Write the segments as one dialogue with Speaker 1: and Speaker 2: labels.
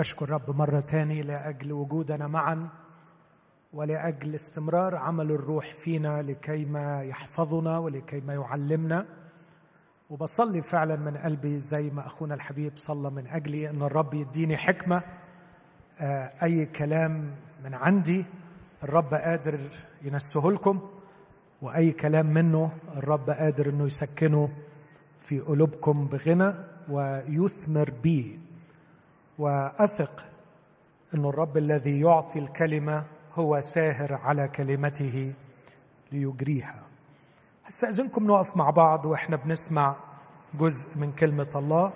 Speaker 1: بشكر رب مرة تاني لأجل وجودنا معا ولأجل استمرار عمل الروح فينا لكيما يحفظنا ولكيما يعلمنا. وبصلي فعلا من قلبي زي ما أخونا الحبيب صلى من أجلي أن الرب يديني حكمة آه، أي كلام من عندي الرب قادر ينسه لكم وأي كلام منه الرب قادر أنه يسكنه في قلوبكم بغنى ويثمر بيه. وأثق أن الرب الذي يعطي الكلمة هو ساهر على كلمته ليجريها. استاذنكم نقف مع بعض وإحنا بنسمع جزء من كلمة الله.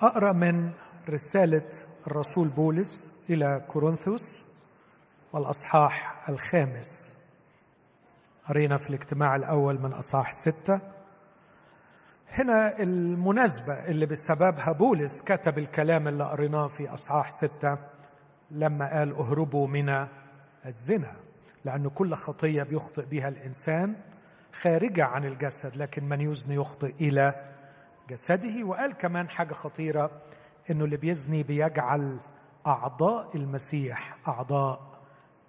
Speaker 1: أقرأ من رسالة الرسول بولس إلى كورنثوس والأصحاح الخامس. قرينا في الاجتماع الأول من أصحاح ستة. هنا المناسبة اللي بسببها بولس كتب الكلام اللي قريناه في أصحاح ستة لما قال اهربوا من الزنا لأن كل خطية بيخطئ بها الإنسان خارجة عن الجسد لكن من يزني يخطئ إلى جسده. وقال كمان حاجة خطيرة إنه اللي بيزني بيجعل أعضاء المسيح أعضاء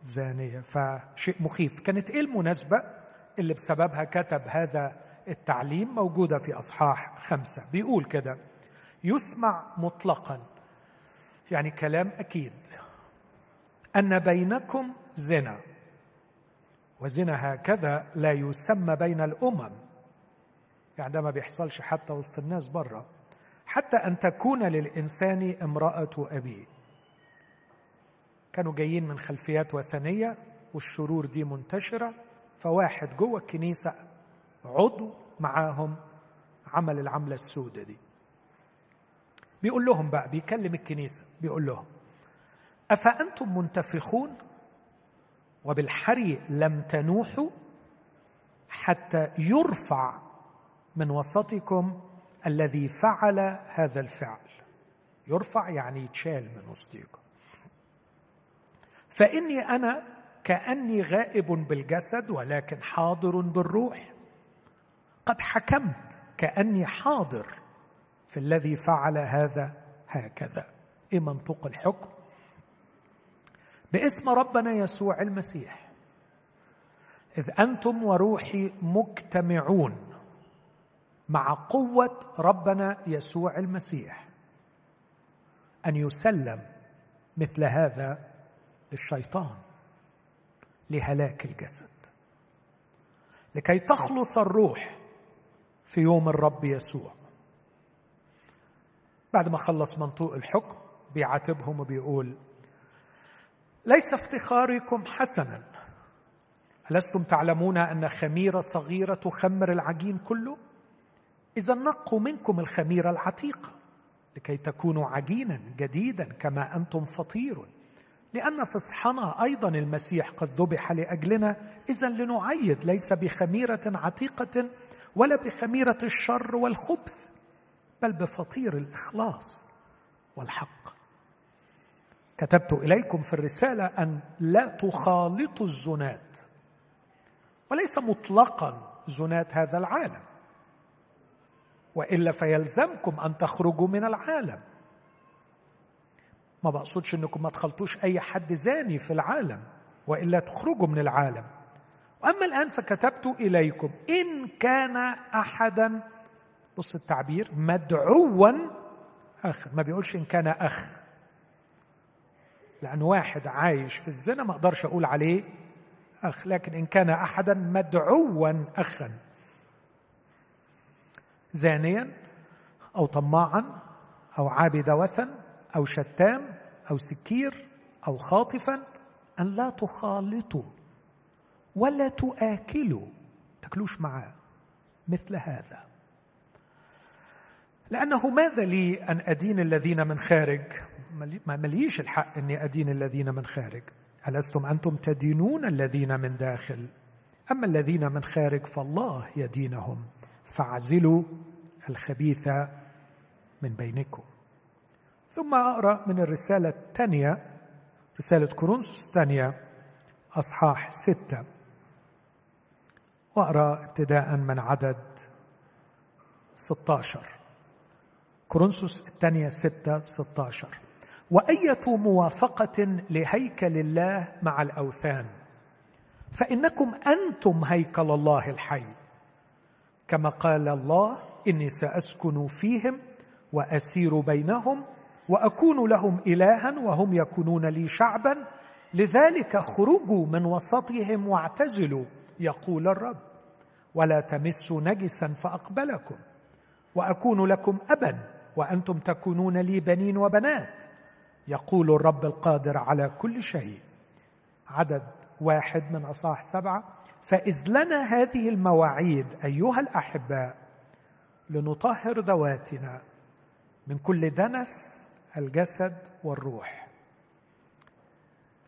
Speaker 1: زانية. فشيء مخيف. كانت إيه المناسبة اللي بسببها كتب هذا التعليم موجودة في أصحاح خمسة. بيقول كده يسمع مطلقا. يعني كلام أكيد. أن بينكم زنا. وزنا هكذا لا يسمى بين الأمم. يعني ده ما بيحصلش حتى وسط الناس بره حتى أن تكون للإنسان امرأة أبيه كانوا جايين من خلفيات وثنية والشرور دي منتشرة فواحد جوه الكنيسة عضو معاهم عمل العملة السوداء دي. بيقول لهم بقى بيكلم الكنيسة بيقول لهم أفأنتم منتفخون؟ وبالحري لم تنوحوا حتى يرفع من وسطكم الذي فعل هذا الفعل. يرفع يعني يتشال من وسطكم. فإني أنا كأني غائب بالجسد ولكن حاضر بالروح. قد حكمت كأني حاضر في الذي فعل هذا هكذا. إيه منطق الحكم باسم ربنا يسوع المسيح. إذ أنتم وروحي مجتمعون مع قوة ربنا يسوع المسيح أن يسلم مثل هذا للشيطان لهلاك الجسد لكي تخلص الروح في يوم الرب يسوع. بعد ما خلص منطوق الحكم بيعاتبهم وبيقول ليس افتخاركم حسنا. ألستم تعلمون أن خميرة صغيرة تخمر العجين كله؟ إذا نقوا منكم الخميرة العتيقة لكي تكونوا عجينا جديدا كما أنتم فطير. لأن فصحنا أيضا المسيح قد ذبح لأجلنا إذا لنعيد ليس بخميرة عتيقة ولا بخميرة الشر والخبث بل بفطير الإخلاص والحق. كتبت إليكم في الرسالة أن لا تخالطوا الزنات وليس مطلقا زنات هذا العالم وإلا فيلزمكم أن تخرجوا من العالم. ما بقصدش إنكم ما تخلطوش أي حد زاني في العالم وإلا تخرجوا من العالم. واما الآن فكتبت إليكم. إن كان احدا بص التعبير مدعوا أخ. ما بيقولش إن كان أخ. لأن واحد عايش في الزنا ما أقدرش أقول عليه أخ. لكن إن كان احدا مدعوا اخا. زانيا أو طماعا أو عابد وثن أو شتام أو سكير أو خاطفا أن لا تخالطوا. ولا تآكلوا تاكلوش معاه مثل هذا. لأنه ماذا لي أن أدين الذين من خارج؟ ما مليش الحق أني أدين الذين من خارج. ألستم أنتم تدينون الذين من داخل؟ أما الذين من خارج فالله يدينهم. فاعزلوا الخبيث من بينكم. ثم أقرأ من الرسالة الثانية. رسالة كورنثوس الثانية أصحاح ستة. وأقرأ ابتداء من عدد 16 كورنثوس الثانية ستة 16 وأية موافقة لهيكل الله مع الأوثان؟ فإنكم أنتم هيكل الله الحي. كما قال الله إني سأسكن فيهم وأسير بينهم وأكون لهم إلها وهم يكونون لي شعبا. لذلك خرجوا من وسطهم واعتزلوا يقول الرب. ولا تمسوا نجسا فأقبلكم. وأكون لكم أبا وأنتم تكونون لي بنين وبنات. يقول الرب القادر على كل شيء. عدد واحد من أصاح سبعة. فإذ لنا هذه المواعيد أيها الأحباء لنطهر ذواتنا من كل دنس الجسد والروح.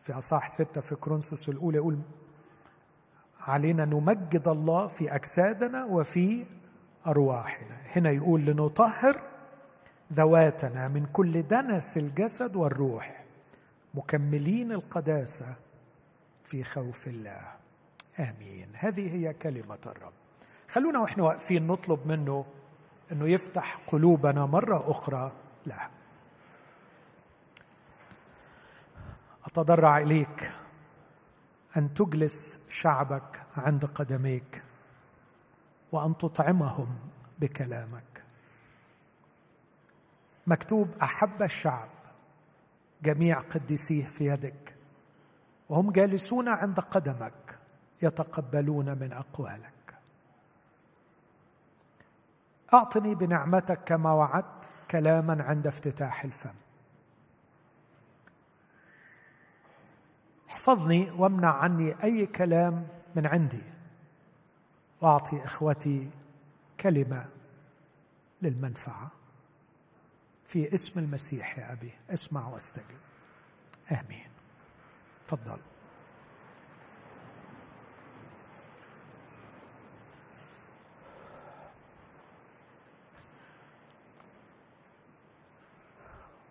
Speaker 1: في أصاح ستة في كرونسوس الأولى يقول علينا نمجد الله في أجسادنا وفي أرواحنا. هنا يقول لنطهر ذواتنا من كل دنس الجسد والروح مكملين القداسة في خوف الله. آمين. هذه هي كلمة الرب. خلونا وإحنا واقفين نطلب منه إنه يفتح قلوبنا مرة أخرى له. أتضرع إليك. أن تجلس شعبك عند قدميك وأن تطعمهم بكلامك. مكتوب أحب الشعب جميع قديسيه في يدك وهم جالسون عند قدمك يتقبلون من أقوالك. أعطني بنعمتك كما وعدت كلاما عند افتتاح الفم. احفظني وامنع عني أي كلام من عندي. وأعطي إخوتي كلمة للمنفعة. في اسم المسيح يا أبي اسمع واستجب. آمين. تفضل.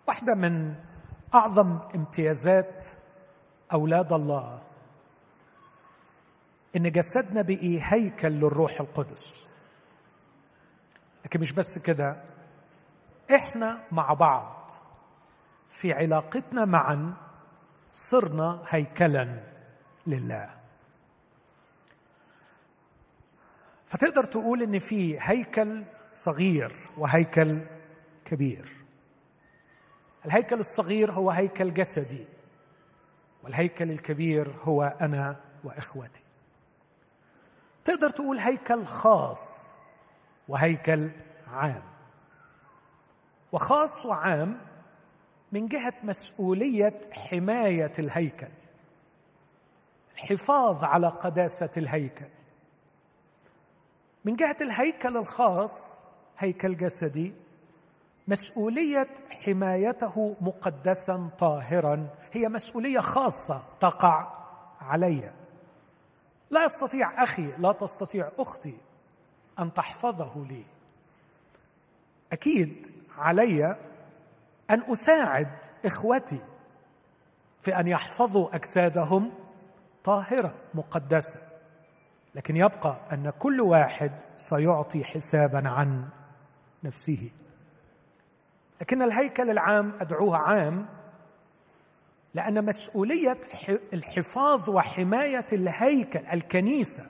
Speaker 1: واحدة من أعظم امتيازات أولاد الله. إن جسدنا بقي هيكل للروح القدس. لكن مش بس كده. إحنا مع بعض. في علاقتنا معا صرنا هيكلا لله. فتقدر تقول إن في هيكل صغير وهيكل كبير. الهيكل الصغير هو هيكل جسدي. والهيكل الكبير هو أنا وإخوتي. تقدر تقول هيكل خاص وهيكل عام. وخاص وعام من جهة مسؤولية حماية الهيكل الحفاظ على قداسة الهيكل. من جهة الهيكل الخاص هيكل جسدي مسؤولية حمايته مقدسا طاهرا. هي مسؤولية خاصة تقع علي. لا يستطيع أخي لا تستطيع أختي أن تحفظه لي. أكيد علي أن أساعد إخوتي في أن يحفظوا أجسادهم طاهرة مقدسة. لكن يبقى أن كل واحد سيعطي حسابا عن نفسه. لكن الهيكل العام ادعوه عام لأن مسؤولية الحفاظ وحماية الهيكل الكنيسة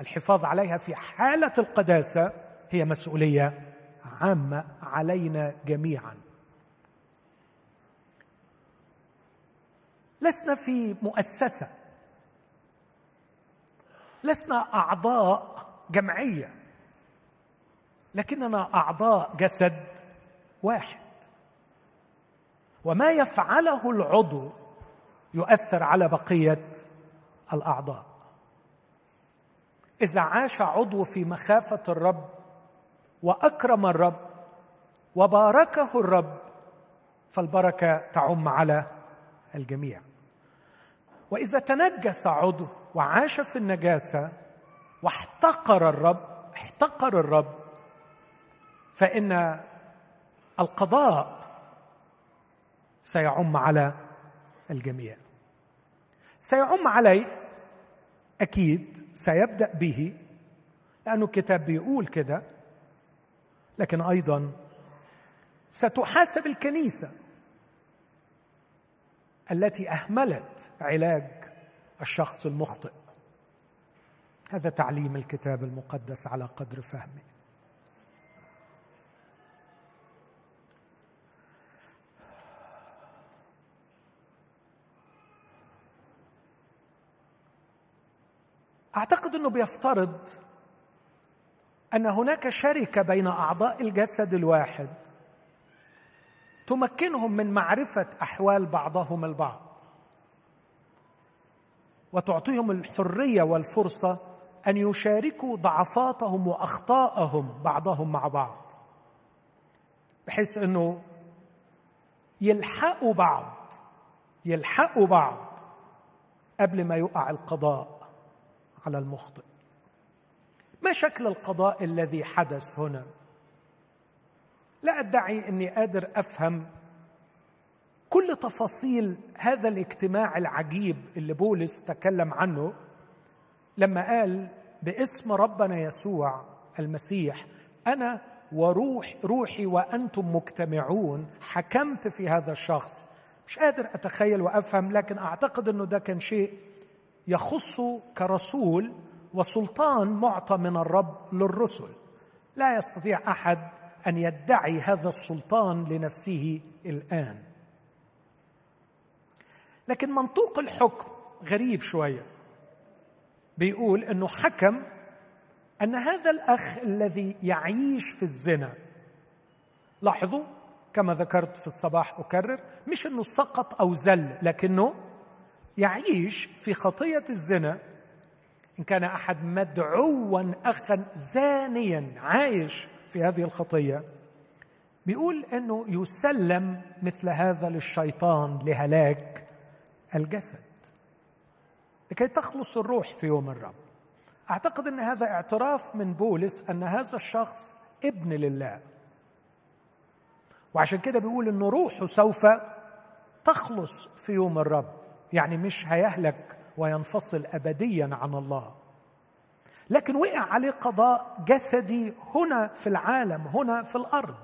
Speaker 1: الحفاظ عليها في حالة القداسة هي مسؤولية عامة علينا جميعا. لسنا في مؤسسة. لسنا أعضاء جمعية. لكننا أعضاء جسد. واحد. وما يفعله العضو يؤثر على بقية الأعضاء. إذا عاش عضو في مخافة الرب وأكرم الرب وباركه الرب فالبركة تعم على الجميع. وإذا تنجس عضو وعاش في النجاسة واحتقر الرب احتقر الرب فإن القضاء سيعم على الجميع. سيعم علي أكيد سيبدأ به لأنه الكتاب بيقول كده لكن أيضا ستحاسب الكنيسة التي أهملت علاج الشخص المخطئ. هذا تعليم الكتاب المقدس على قدر فهمي أعتقد إنه بيفترض أن هناك شركة بين أعضاء الجسد الواحد تمكنهم من معرفة أحوال بعضهم البعض وتعطيهم الحرية والفرصة أن يشاركوا ضعفاتهم وأخطاءهم بعضهم مع بعض بحيث إنه يلحقوا بعض يلحقوا بعض قبل ما يقع القضاء. على المخطئ. ما شكل القضاء الذي حدث هنا؟ لا أدعي إني قادر أفهم كل تفاصيل هذا الاجتماع العجيب اللي بولس تكلم عنه لما قال باسم ربنا يسوع المسيح أنا وروح روحي وأنتم مجتمعون حكمت في هذا الشخص. مش قادر أتخيل وأفهم لكن أعتقد إنه ده كان شيء يخصه كرسول وسلطان معطى من الرب للرسل. لا يستطيع أحد أن يدعي هذا السلطان لنفسه الآن. لكن منطوق الحكم غريب شوية. بيقول إنه حكم أن هذا الأخ الذي يعيش في الزنا لاحظوا كما ذكرت في الصباح أكرر مش إنه سقط أو زل لكنه يعيش في خطية الزنا. إن كان أحد مدعوا اخا زانيا عايش في هذه الخطية بيقول إنه يسلم مثل هذا للشيطان لهلاك الجسد. لكي تخلص الروح في يوم الرب. أعتقد إن هذا اعتراف من بولس أن هذا الشخص ابن لله. وعشان كده بيقول ان روحه سوف تخلص في يوم الرب. يعني مش هيهلك وينفصل ابديا عن الله. لكن وقع عليه قضاء جسدي هنا في العالم هنا في الأرض.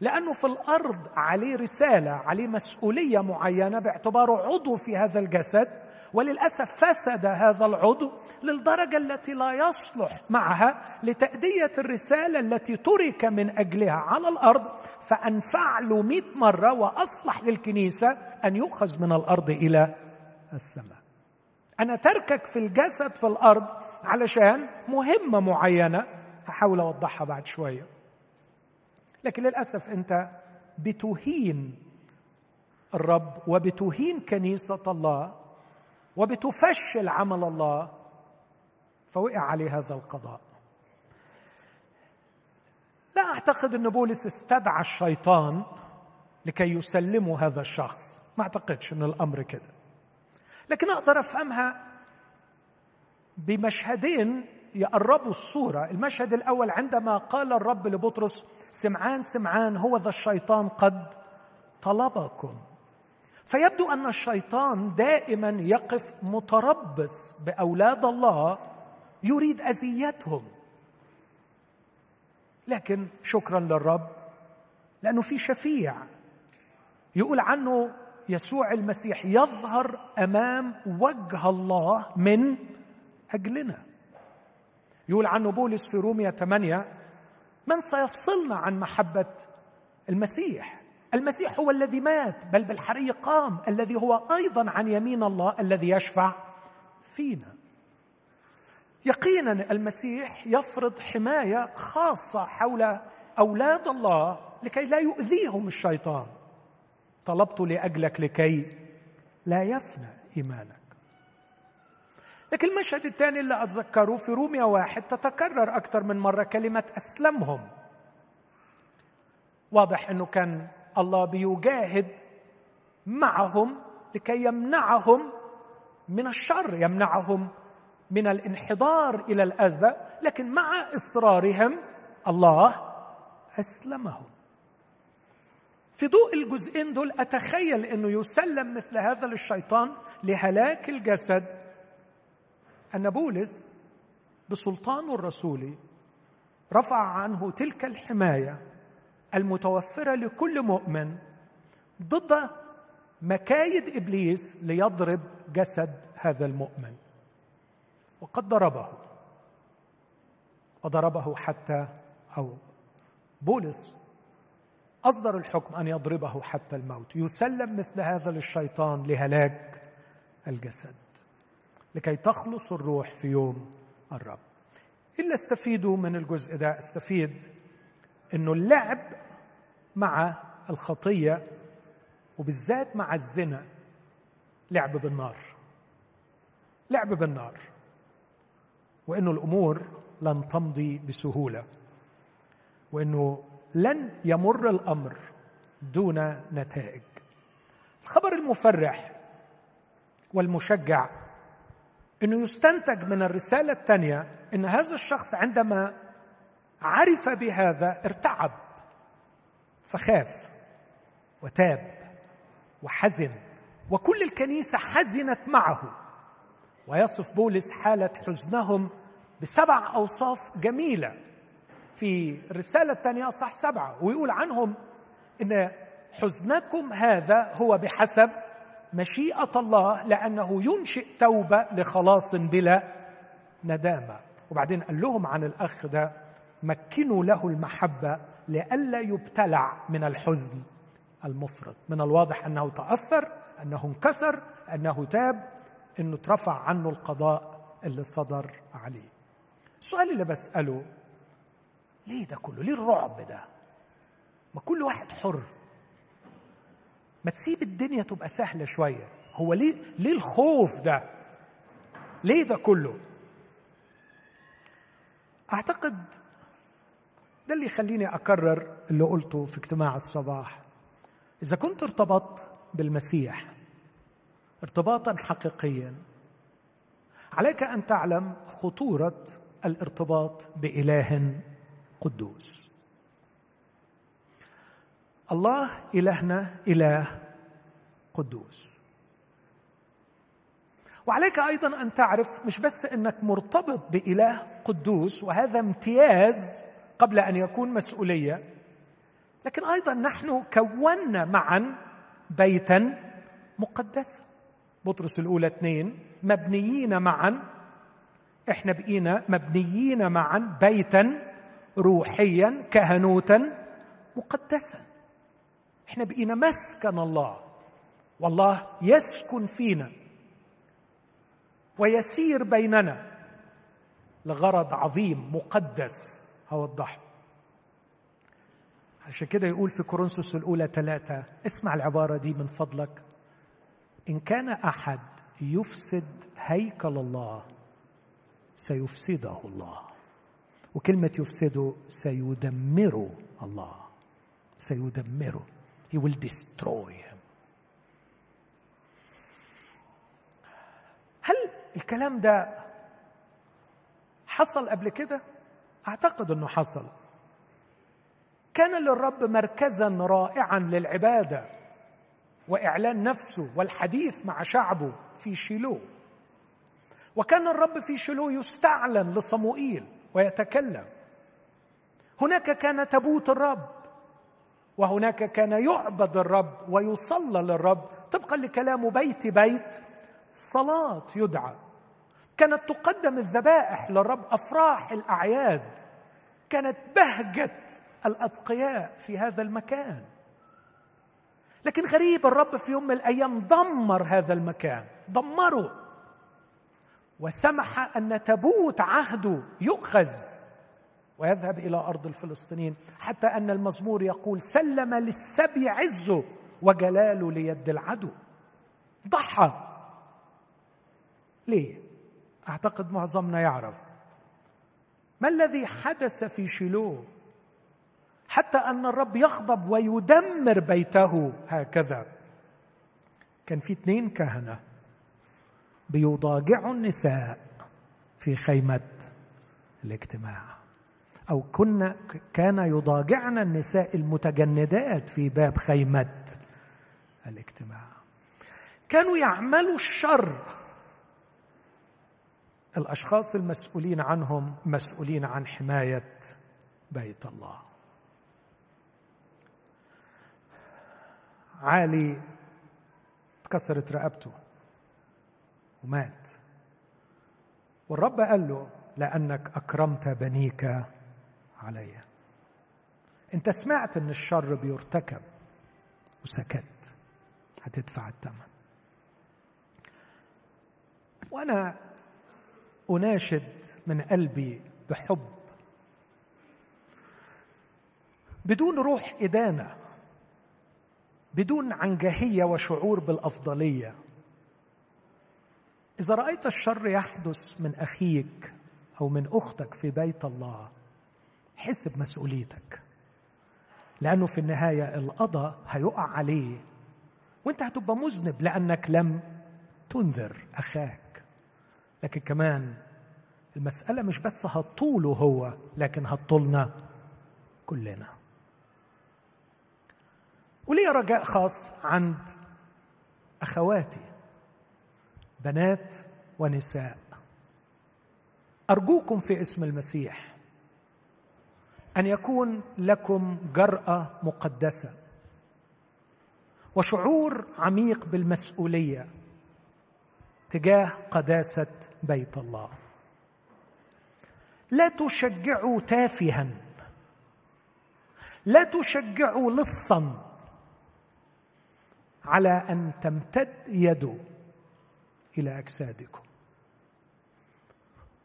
Speaker 1: لأنه في الأرض عليه رسالة عليه مسؤولية معينة باعتباره عضو في هذا الجسد وللأسف فسد هذا العضو للدرجة التي لا يصلح معها لتأدية الرسالة التي ترك من أجلها على الأرض فانفع له مئة مرة وأصلح للكنيسة أن يؤخذ من الأرض إلى السماء. أنا تركك في الجسد في الأرض علشان مهمة معينة هحاول أوضحها بعد شوية. لكن للأسف أنت بتهين الرب وبتهين كنيسة الله وبتفشل عمل الله فوقع عليه هذا القضاء. لا أعتقد إن بولس استدعى الشيطان لكي يسلموا هذا الشخص. ما أعتقدش إن الأمر كده. لكن أقدر أفهمها بمشهدين يقربوا الصورة. المشهد الأول عندما قال الرب لبطرس سمعان سمعان هو ذا الشيطان قد طلبكم. فيبدو أن الشيطان دائما يقف متربص بأولاد الله يريد أذيتهم. لكن شكرا للرب لأنه في شفيع يقول عنه يسوع المسيح يظهر أمام وجه الله من أجلنا. يقول عنه بولس في روميا 8 من سيفصلنا عن محبة المسيح؟ المسيح هو الذي مات بل بالحري قام الذي هو أيضا عن يمين الله الذي يشفع فينا. يقينا المسيح يفرض حماية خاصة حول أولاد الله لكي لا يؤذيهم الشيطان. طلبت لأجلك لكي لا يفنى إيمانك. لكن المشهد الثاني اللي أتذكره في روميا واحد تتكرر أكثر من مرة كلمة أسلمهم. واضح أنه كان الله بيجاهد معهم لكي يمنعهم من الشر يمنعهم من الانحدار إلى الاذى لكن مع إصرارهم الله أسلمهم. في ضوء الجزئين دول أتخيل إنه يسلم مثل هذا للشيطان لهلاك الجسد. ان بولس بسلطانه الرسولي رفع عنه تلك الحماية المتوفرة لكل مؤمن ضد مكايد إبليس ليضرب جسد هذا المؤمن. وقد ضربه. وضربه حتى أو بولس أصدر الحكم أن يضربه حتى الموت. يسلم مثل هذا للشيطان لهلاك الجسد لكي تخلص الروح في يوم الرب. إلا استفيدوا من الجزء ده استفيد إنه اللعب مع الخطية وبالذات مع الزنا. لعب بالنار. لعب بالنار. وإنه الأمور لن تمضي بسهولة. وإنه لن يمر الأمر دون نتائج. الخبر المفرح والمشجع إنه يستنتج من الرسالة الثانية إن هذا الشخص عندما عرف بهذا ارتعب. فخاف وتاب وحزن وكل الكنيسة حزنت معه. ويصف بولس حالة حزنهم بسبع أوصاف جميلة. في الرساله الثانية صح سبعة ويقول عنهم إن حزنكم هذا هو بحسب مشيئة الله لأنه ينشئ توبة لخلاص بلا ندامة. وبعدين قال لهم عن الأخ ده مكنوا له المحبة لئلا يبتلع من الحزن المفرط. من الواضح أنه تأثر أنه انكسر أنه تاب انه اترفع عنه القضاء اللي صدر عليه. السؤال اللي بسأله ليه ده كله؟ ليه الرعب ده؟ ما كل واحد حر. ما تسيب الدنيا تبقى سهلة شوية. هو ليه ليه الخوف ده؟ ليه ده كله؟ أعتقد ده اللي يخليني أكرر اللي قلته في اجتماع الصباح. إذا كنت ارتبطت بالمسيح ارتباطا حقيقيا عليك أن تعلم خطورة الارتباط بإله قدوس. الله إلهنا إله قدوس. وعليك أيضا أن تعرف مش بس أنك مرتبط بإله قدوس وهذا امتياز قبل أن يكون مسؤولية. لكن أيضا نحن كونا معا بيتا مقدسا بطرس الأولى اثنين مبنيين معا إحنا بقينا مبنيين معا بيتا روحيا كهنوتا مقدسا. إحنا بقينا مسكن الله. والله يسكن فينا. ويسير بيننا. لغرض عظيم مقدس. هوضحه. عشان كده يقول في كورنثوس الأولى ثلاثة اسمع العبارة دي من فضلك. إن كان أحد يفسد هيكل الله سيفسده الله. وكلمة يفسده سيدمره الله سيدمره. He will destroy him. هل الكلام ده حصل قبل كده؟ أعتقد أنه حصل. كان للرب مركزا رائعا للعبادة وإعلان نفسه والحديث مع شعبه في شيلو. وكان الرب في شيلو يستعلن لصموئيل ويتكلم. هناك كان تبوت الرب وهناك كان يعبد الرب ويصلى للرب. طبقا لكلام بيت بيت صلاة يدعى. كانت تقدم الذبائح للرب أفراح الأعياد. كانت بهجة الأتقياء في هذا المكان. لكن غريب الرب في يوم من الأيام دمر هذا المكان. دمره. وسمح أن تبوت عهده يؤخذ ويذهب إلى أرض الفلسطينيين حتى أن المزمور يقول سلم للسبي عزه وجلاله ليد العدو. ضحى. ليه؟ أعتقد معظمنا يعرف. ما الذي حدث في شيلوه حتى أن الرب يغضب ويدمر بيته هكذا. كان في اثنين كهنة. بيضاجعوا النساء في خيمة الاجتماع. أو كنا كان يضاجعن النساء المتجندات في باب خيمة الاجتماع. كانوا يعملوا الشر. الأشخاص المسؤولين عنهم مسؤولين عن حماية بيت الله. عالي اتكسرت رقبته ومات. والرب قال له لأنك أكرمت بنيك علي. أنت سمعت إن الشر بيرتكب وسكت هتدفع الثمن وأنا أناشد من قلبي بحب. بدون روح إدانة بدون عنجهية وشعور بالأفضلية. إذا رأيت الشر يحدث من أخيك أو من أختك في بيت الله حس بمسؤوليتك لأنه في النهاية القضاء هيقع عليه وأنت هتبقى مذنب لأنك لم تنذر أخاك. لكن كمان المسألة مش بس هتطوله هو لكن هتطولنا كلنا. ولي رجاء خاص عند أخواتي بنات ونساء. أرجوكم في اسم المسيح أن يكون لكم جرأة مقدسة وشعور عميق بالمسؤولية تجاه قداسة بيت الله. لا تشجعوا تافها. لا تشجعوا لصا. على أن تمتد يده إلى أجسادكم.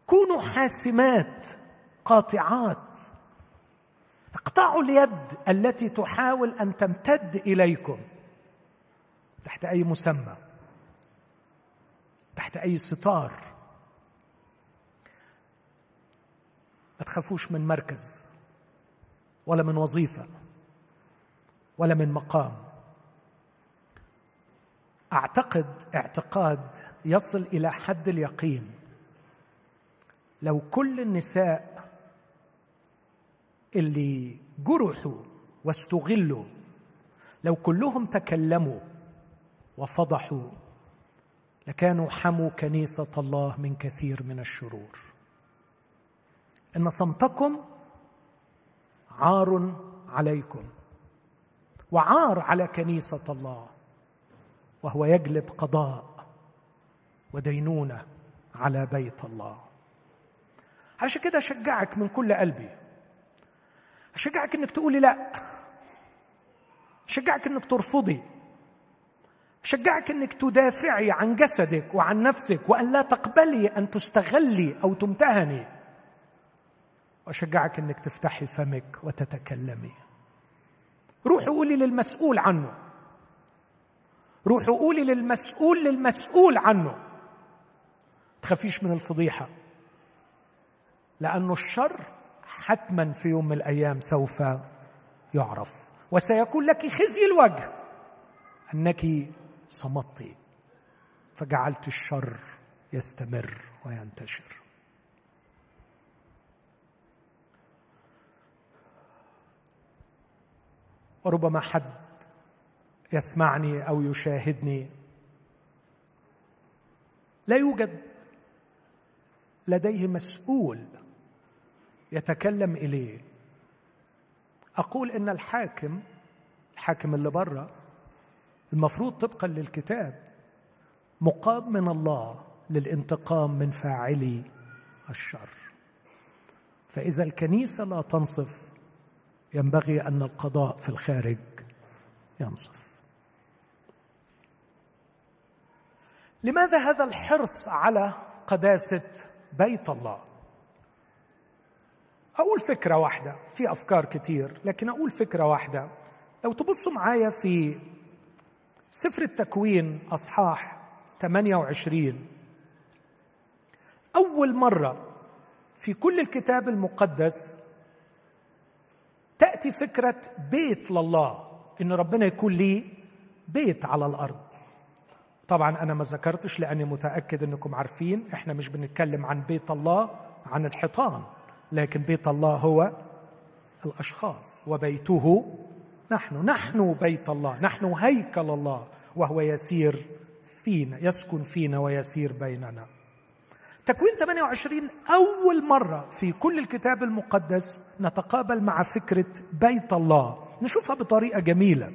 Speaker 1: كونوا حاسمات قاطعات. اقطعوا اليد التي تحاول أن تمتد إليكم. تحت أي مسمى؟ تحت أي ستار؟ ما تخافوش من مركز ولا من وظيفة ولا من مقام. أعتقد اعتقاد يصل إلى حد اليقين. لو كل النساء اللي جرحوا واستغلوا لو كلهم تكلموا وفضحوا لكانوا حموا كنيسة الله من كثير من الشرور. إن صمتكم عار عليكم وعار على كنيسة الله وهو يجلب قضاء ودينونة على بيت الله. عشان كده أشجعك من كل قلبي. أشجعك إنك تقولي لأ. أشجعك إنك ترفضي. أشجعك إنك تدافعي عن جسدك وعن نفسك وأن لا تقبلي أن تستغلي أو تمتهني. واشجعك إنك تفتحي فمك وتتكلمي. روحي قولي للمسؤول عنه. روحوا قولي للمسؤول للمسؤول عنه. تخافيش من الفضيحة. لأن الشر حتما في يوم من الأيام سوف يعرف. وسيكون لك خزي الوجه. أنك صمتي. فجعلت الشر يستمر وينتشر. وربما حد يسمعني أو يشاهدني. لا يوجد لديه مسؤول يتكلم إليه. أقول إن الحاكم الحاكم اللي بره المفروض طبقا للكتاب مقام من الله للانتقام من فاعلي الشر. فإذا الكنيسة لا تنصف ينبغي أن القضاء في الخارج ينصف. لماذا هذا الحرص على قداسة بيت الله؟ أقول فكرة واحدة في أفكار كتير لكن أقول فكرة واحدة. لو تبصوا معايا في سفر التكوين أصحاح 28 أول مرة في كل الكتاب المقدس تأتي فكرة بيت لله إن ربنا يكون ليه بيت على الأرض. طبعا أنا ما ذكرتش لأني متأكد إنكم عارفين إحنا مش بنتكلم عن بيت الله عن الحيطان لكن بيت الله هو الأشخاص وبيته نحن. نحن بيت الله نحن هيكل الله وهو يسير فينا يسكن فينا ويسير بيننا. تكوين 28 أول مرة في كل الكتاب المقدس نتقابل مع فكرة بيت الله. نشوفها بطريقة جميلة.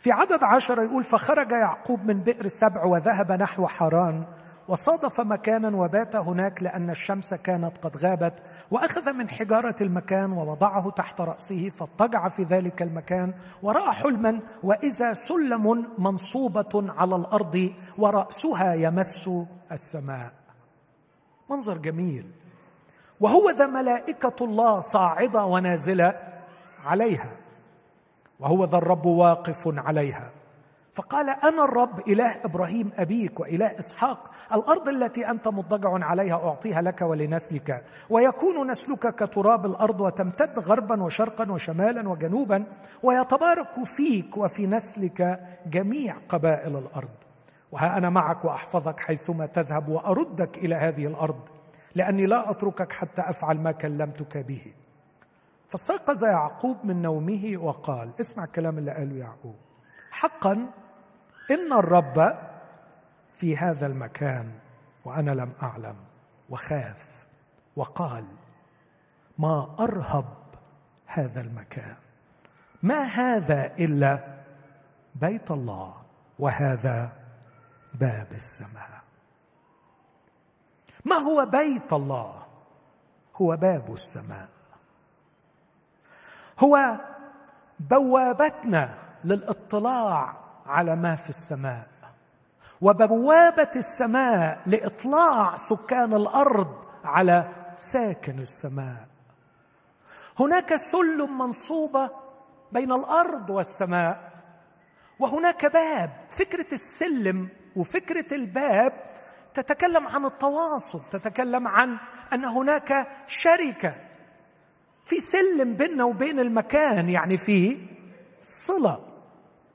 Speaker 1: في عدد عشرة يقول فخرج يعقوب من بئر سبع وذهب نحو حران وصادف مكانا وبات هناك لأن الشمس كانت قد غابت وأخذ من حجارة المكان ووضعه تحت رأسه فاضطجع في ذلك المكان ورأى حلما وإذا سلم منصوبة على الأرض ورأسها يمس السماء. منظر جميل. وهو ذا ملائكة الله صاعدة ونازلة عليها. وهو ذا الرب واقف عليها. فقال أنا الرب إله إبراهيم أبيك وإله إسحاق. الأرض التي أنت مضطجع عليها أعطيها لك ولنسلك. ويكون نسلك كتراب الأرض وتمتد غربا وشرقا وشمالا وجنوبا. ويتبارك فيك وفي نسلك جميع قبائل الأرض. وها أنا معك وأحفظك حيثما تذهب وأردك إلى هذه الأرض لأني لا أتركك حتى أفعل ما كلمتك به. فاستيقظ يعقوب من نومه وقال اسمع الكلام اللي قاله يعقوب. حقا إن الرب في هذا المكان وأنا لم أعلم وخاف وقال ما أرهب هذا المكان ما هذا إلا بيت الله وهذا باب السماء. ما هو بيت الله؟ هو باب السماء. هو بوابتنا للاطلاع على ما في السماء. وبوابة السماء لإطلاع سكان الأرض على ساكن السماء. هناك سلم منصوبة بين الأرض والسماء وهناك باب. فكرة السلم وفكرة الباب تتكلم عن التواصل تتكلم عن أن هناك شركة في سلم بيننا وبين المكان يعني في صلة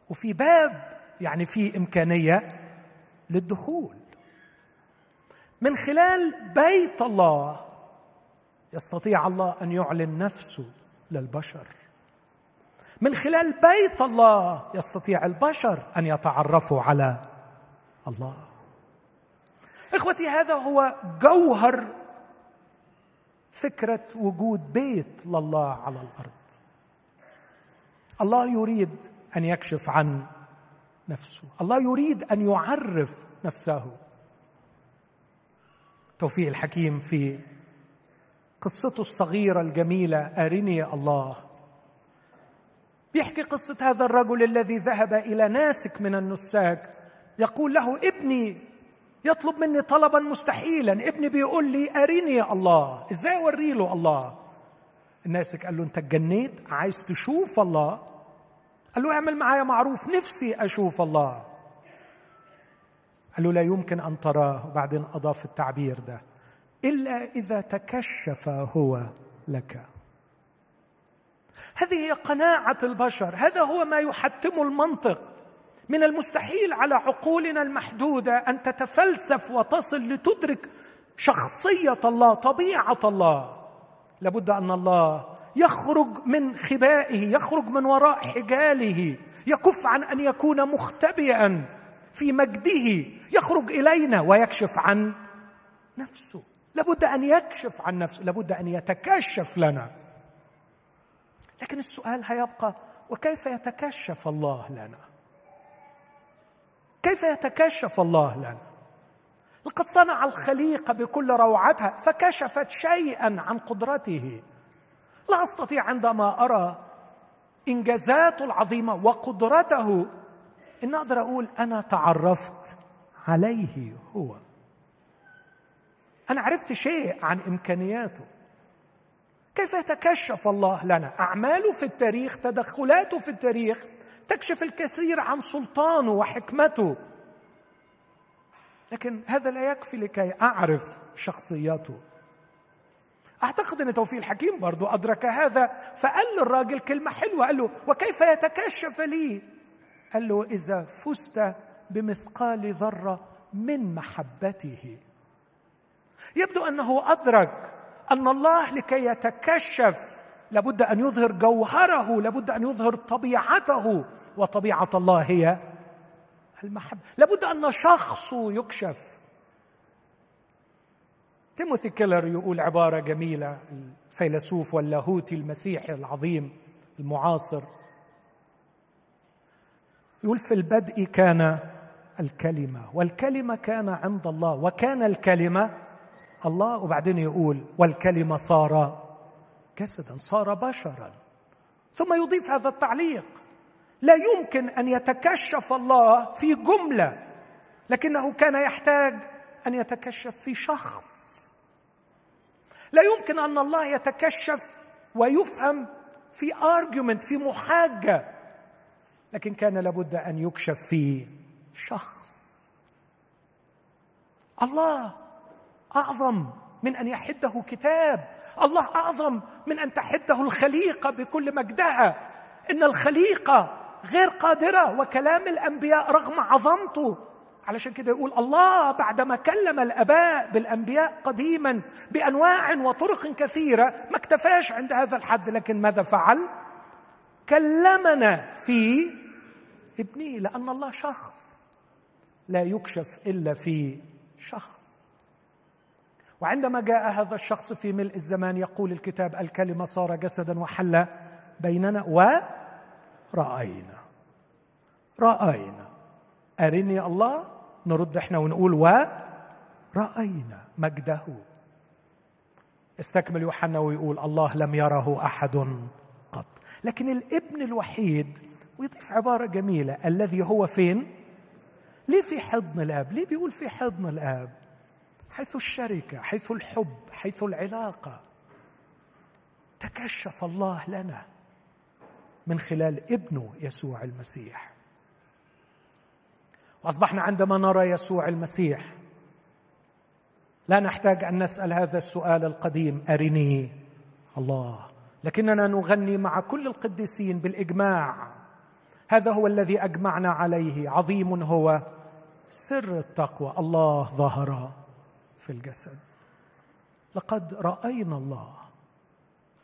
Speaker 1: وفي باب يعني في إمكانية للدخول. من خلال بيت الله يستطيع الله أن يعلن نفسه للبشر. من خلال بيت الله يستطيع البشر أن يتعرفوا على الله. إخوتي هذا هو جوهر فكرة وجود بيت لله على الأرض. الله يريد أن يكشف عن نفسه. الله يريد أن يعرف نفسه. توفيق الحكيم في قصته الصغيرة الجميلة أرني الله. بيحكي قصة هذا الرجل الذي ذهب إلى ناسك من النساك. يقول له ابني يطلب مني طلبا مستحيلا. ابني بيقول لي ارني الله. إزاي أوري له الله؟ الناسك قال له أنت اتجنيت عايز تشوف الله. قال له اعمل معايا معروف نفسي أشوف الله. قال له لا يمكن أن تراه. وبعدين أضاف التعبير ده. إلا إذا تكشف هو لك. هذه هي قناعة البشر. هذا هو ما يحتم المنطق. من المستحيل على عقولنا المحدودة أن تتفلسف وتصل لتدرك شخصية الله طبيعة الله. لابد أن الله يخرج من خبائه يخرج من وراء حجاله. يكف عن أن يكون مختبئا في مجده. يخرج إلينا ويكشف عن نفسه. لابد أن يكشف عن نفسه لابد أن يتكشف لنا. لكن السؤال هيبقى وكيف يتكشف الله لنا؟ كيف يتكشف الله لنا؟ لقد صنع الخليقه بكل روعتها فكشفت شيئا عن قدرته. لا أستطيع عندما أرى إنجازاته العظيمة وقدرته إن أقدر أقول أنا تعرفت عليه هو. أنا عرفت شيء عن إمكانياته. كيف يتكشف الله لنا؟ أعماله في التاريخ تدخلاته في التاريخ تكشف الكثير عن سلطانه وحكمته. لكن هذا لا يكفي لكي أعرف شخصيته أعتقد أن توفيق الحكيم برضو أدرك هذا فقال للراجل كلمة حلوة قال له وكيف يتكشف لي؟ قال له إذا فزت بمثقال ذرة من محبته. يبدو أنه أدرك أن الله لكي يتكشف لابد أن يظهر جوهره لابد أن يظهر طبيعته. وطبيعة الله هي المحبة. لابد أن شخصه يكشف. تيموثي كيلر يقول عبارة جميلة الفيلسوف واللاهوتي المسيحي العظيم المعاصر. يقول في البدء كان الكلمة والكلمة كان عند الله وكان الكلمة الله. وبعدين يقول والكلمة صار جسدا صار بشرا. ثم يضيف هذا التعليق لا يمكن أن يتكشف الله في جملة لكنه كان يحتاج أن يتكشف في شخص. لا يمكن أن الله يتكشف ويفهم في ارجيومنت في محاجة لكن كان لابد أن يكشف في شخص. الله أعظم من أن يحده كتاب. الله أعظم من أن تحده الخليقة بكل مجدها. إن الخليقة غير قادرة وكلام الأنبياء رغم عظمته. علشان كده يقول الله بعدما كلم الأباء بالأنبياء قديما بأنواع وطرق كثيرة ما اكتفاش عند هذا الحد لكن ماذا فعل؟ كلمنا في ابنه لأن الله شخص. لا يكشف إلا في شخص. وعندما جاء هذا الشخص في ملء الزمان يقول الكتاب الكلمة صار جسدا وحل بيننا ورأينا رأينا. أرني الله نرد إحنا ونقول ورأينا مجده. استكمل يوحنا ويقول الله لم يره أحد قط. لكن الابن الوحيد ويضيف عبارة جميلة. الذي هو فين؟ ليه في حضن الآب؟ ليه بيقول في حضن الآب؟ حيث الشركة حيث الحب حيث العلاقة. تكشف الله لنا. من خلال ابنه يسوع المسيح. وأصبحنا عندما نرى يسوع المسيح لا نحتاج أن نسأل هذا السؤال القديم أرني الله. لكننا نغني مع كل القديسين بالإجماع. هذا هو الذي أجمعنا عليه. عظيم هو سر التقوى. الله ظهر في الجسد. لقد رأينا الله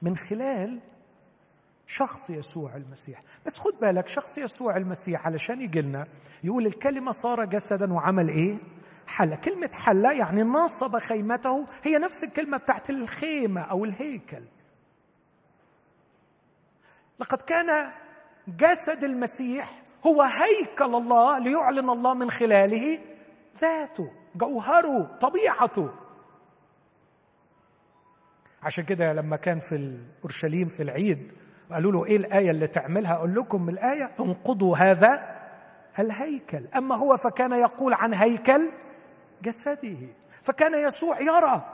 Speaker 1: من خلال شخص يسوع المسيح. بس خد بالك شخص يسوع المسيح علشان يجي لنا يقول الكلمة صار جسدا وعمل إيه؟ حل. كلمة حل يعني نصب خيمته. هي نفس الكلمة بتاعت الخيمة أو الهيكل. لقد كان جسد المسيح هو هيكل الله ليعلن الله من خلاله ذاته جوهره طبيعته. عشان كده لما كان في اورشليم في العيد قالوا له إيه الآية اللي تعملها؟ أقول لكم الآية انقضوا هذا الهيكل. أما هو فكان يقول عن هيكل جسده فكان يسوع يرى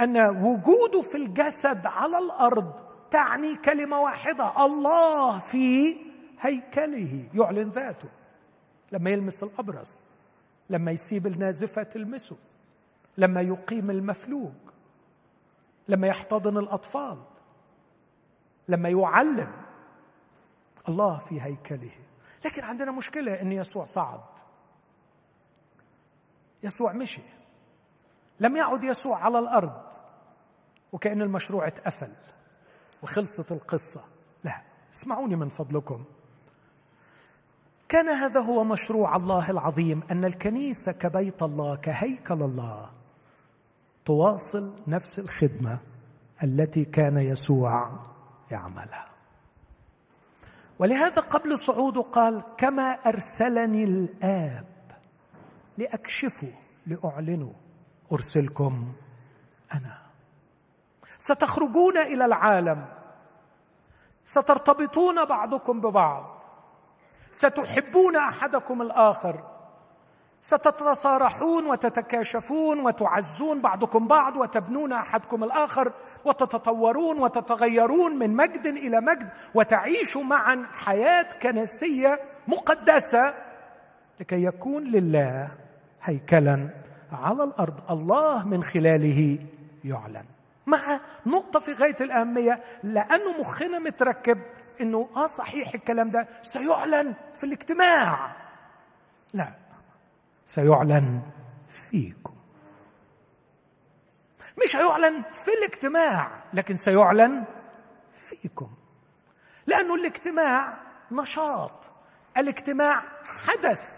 Speaker 1: أن وجوده في الجسد على الأرض تعني كلمة واحدة الله في هيكله. يعلن ذاته لما يلمس الأبرص لما يسيب النازفة تلمسه لما يقيم المفلوج لما يحتضن الأطفال. لما يعلم الله في هيكله. لكن عندنا مشكلة إن يسوع صعد. يسوع مشي. لم يعد يسوع على الأرض وكأن المشروع اتقفل وخلصت القصة. لا اسمعوني من فضلكم. كان هذا هو مشروع الله العظيم أن الكنيسة كبيت الله كهيكل الله تواصل نفس الخدمة التي كان يسوع يعملها. ولهذا قبل صعوده قال كما أرسلني الآب لاكشفه لاعلنه أرسلكم أنا. ستخرجون إلى العالم سترتبطون بعضكم ببعض ستحبون أحدكم الآخر ستتصارحون وتتكاشفون وتعزون بعضكم بعض وتبنون أحدكم الآخر وتتطورون وتتغيرون من مجد إلى مجد وتعيشوا معا حياة كنسية مقدسة لكي يكون لله هيكلا على الأرض. الله من خلاله يعلن. مع نقطة في غاية الأهمية لأنه مخنا متركب إنه آه صحيح الكلام ده سيعلن في الاجتماع. لا سيعلن فيكم. مش هيعلن في الاجتماع لكن سيعلن فيكم. لأنه الاجتماع نشاط الاجتماع حدث.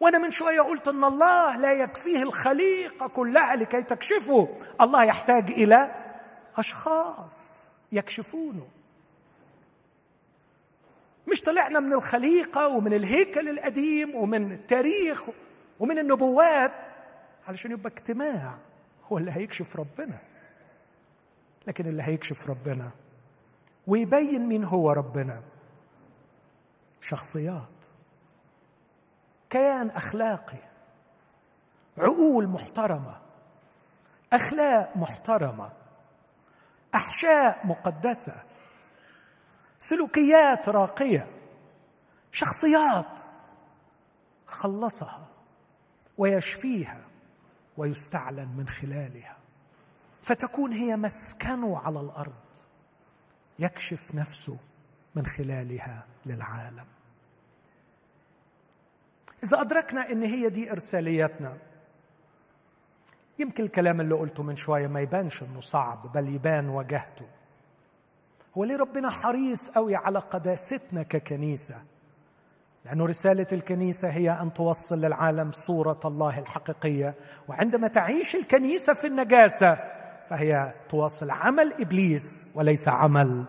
Speaker 1: وأنا من شوية قلت إن الله لا يكفيه الخليقه كلها لكي تكشفه الله يحتاج إلى أشخاص يكشفونه. مش طلعنا من الخليقة ومن الهيكل القديم ومن التاريخ ومن النبوات علشان يبقى اجتماع. هو اللي هيكشف ربنا. لكن اللي هيكشف ربنا ويبين مين هو ربنا؟ شخصيات. كيان أخلاقي. عقول محترمة. أخلاق محترمة. أحشاء مقدسة. سلوكيات راقية. شخصيات خلصها ويشفيها. ويستعلن من خلالها. فتكون هي مسكنه على الأرض. يكشف نفسه من خلالها للعالم. إذا أدركنا إن هي دي إرساليتنا يمكن الكلام اللي قلته من شوية ما يبانش إنه صعب بل يبان وجهته. هو ليه ربنا حريص قوي على قداستنا ككنيسة؟ لأن رسالة الكنيسة هي أن توصل للعالم صورة الله الحقيقية. وعندما تعيش الكنيسة في النجاسة فهي تواصل عمل إبليس وليس عمل